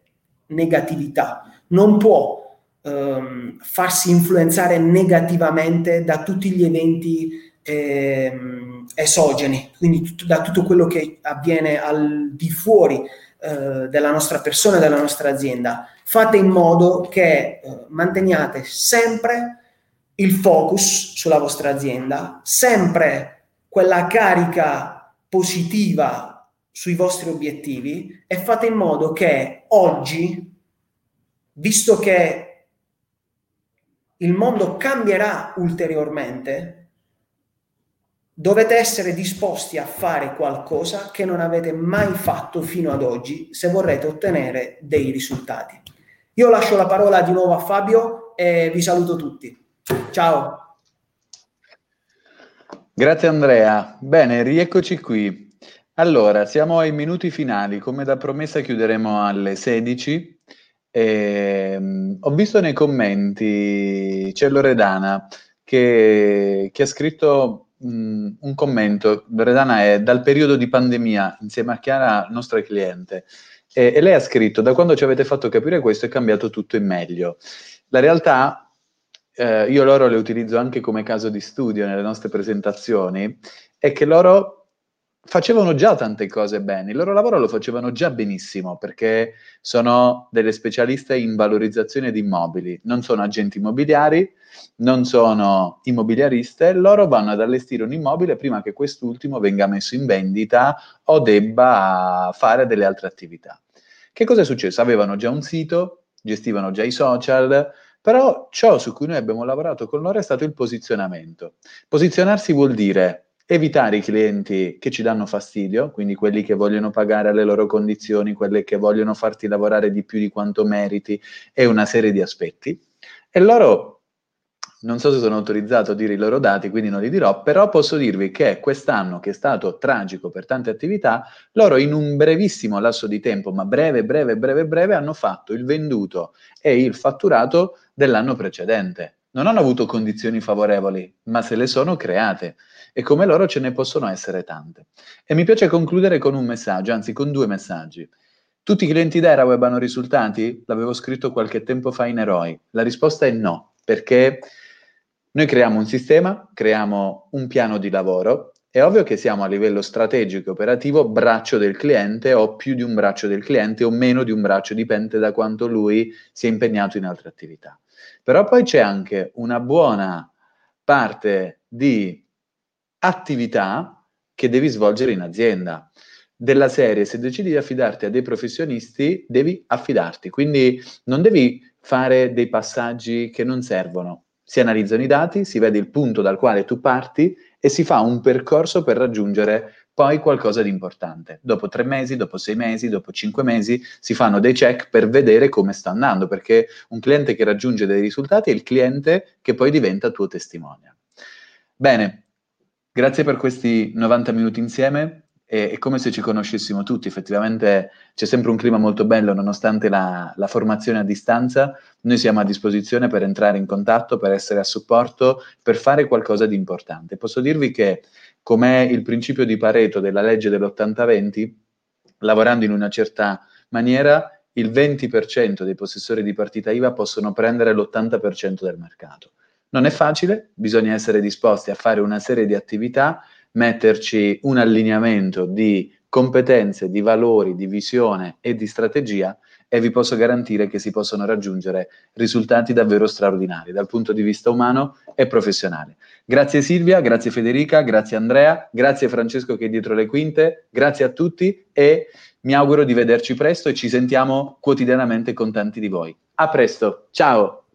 negatività non può ehm, farsi influenzare negativamente da tutti gli eventi ehm, esogeni, quindi tut- da tutto quello che avviene al di fuori eh, della nostra persona, della nostra azienda. Fate in modo che eh, manteniate sempre il focus sulla vostra azienda, sempre quella carica positiva sui vostri obiettivi e fate in modo che oggi visto che il mondo cambierà ulteriormente, dovete essere disposti a fare qualcosa che non avete mai fatto fino ad oggi se vorrete ottenere dei risultati. Io lascio la parola di nuovo a Fabio e vi saluto tutti. Ciao. Grazie Andrea. Bene, rieccoci qui. Allora, siamo ai minuti finali. Come da promessa chiuderemo alle 16 e, um, ho visto nei commenti, c'è Loredana che, che ha scritto um, un commento, Loredana è dal periodo di pandemia insieme a Chiara, nostra cliente, e, e lei ha scritto da quando ci avete fatto capire questo è cambiato tutto in meglio. La realtà, eh, io loro le utilizzo anche come caso di studio nelle nostre presentazioni, è che loro facevano già tante cose bene, il loro lavoro lo facevano già benissimo perché sono delle specialiste in valorizzazione di immobili, non sono agenti immobiliari, non sono immobiliariste, loro vanno ad allestire un immobile prima che quest'ultimo venga messo in vendita o debba fare delle altre attività. Che cosa è successo? Avevano già un sito, gestivano già i social, però ciò su cui noi abbiamo lavorato con loro è stato il posizionamento. Posizionarsi vuol dire evitare i clienti che ci danno fastidio, quindi quelli che vogliono pagare alle loro condizioni, quelli che vogliono farti lavorare di più di quanto meriti e una serie di aspetti. E loro non so se sono autorizzato a dire i loro dati, quindi non li dirò, però posso dirvi che quest'anno, che è stato tragico per tante attività, loro in un brevissimo lasso di tempo, ma breve, breve, breve, breve, hanno fatto il venduto e il fatturato dell'anno precedente. Non hanno avuto condizioni favorevoli, ma se le sono create. E come loro ce ne possono essere tante. E mi piace concludere con un messaggio, anzi con due messaggi. Tutti i clienti d'Eraweb hanno risultati? L'avevo scritto qualche tempo fa in Eroi. La risposta è no, perché noi creiamo un sistema, creiamo un piano di lavoro. È ovvio che siamo a livello strategico e operativo braccio del cliente o più di un braccio del cliente o meno di un braccio, dipende da quanto lui si è impegnato in altre attività. Però poi c'è anche una buona parte di attività che devi svolgere in azienda. Della serie, se decidi di affidarti a dei professionisti, devi affidarti, quindi non devi fare dei passaggi che non servono si analizzano i dati, si vede il punto dal quale tu parti e si fa un percorso per raggiungere poi qualcosa di importante. Dopo tre mesi, dopo sei mesi, dopo cinque mesi si fanno dei check per vedere come sta andando, perché un cliente che raggiunge dei risultati è il cliente che poi diventa tuo testimone. Bene, grazie per questi 90 minuti insieme è, come se ci conoscessimo tutti, effettivamente c'è sempre un clima molto bello nonostante la, la, formazione a distanza, noi siamo a disposizione per entrare in contatto, per essere a supporto, per fare qualcosa di importante. Posso dirvi che com'è il principio di Pareto della legge dell'80-20, lavorando in una certa maniera, il 20% dei possessori di partita IVA possono prendere l'80% del mercato. Non è facile, bisogna essere disposti a fare una serie di attività metterci un allineamento di competenze, di valori, di visione e di strategia e vi posso garantire che si possono raggiungere risultati davvero straordinari dal punto di vista umano e professionale. Grazie Silvia, grazie Federica, grazie Andrea, grazie Francesco che è dietro le quinte, grazie a tutti e mi auguro di vederci presto e ci sentiamo quotidianamente con tanti di voi. A presto, ciao!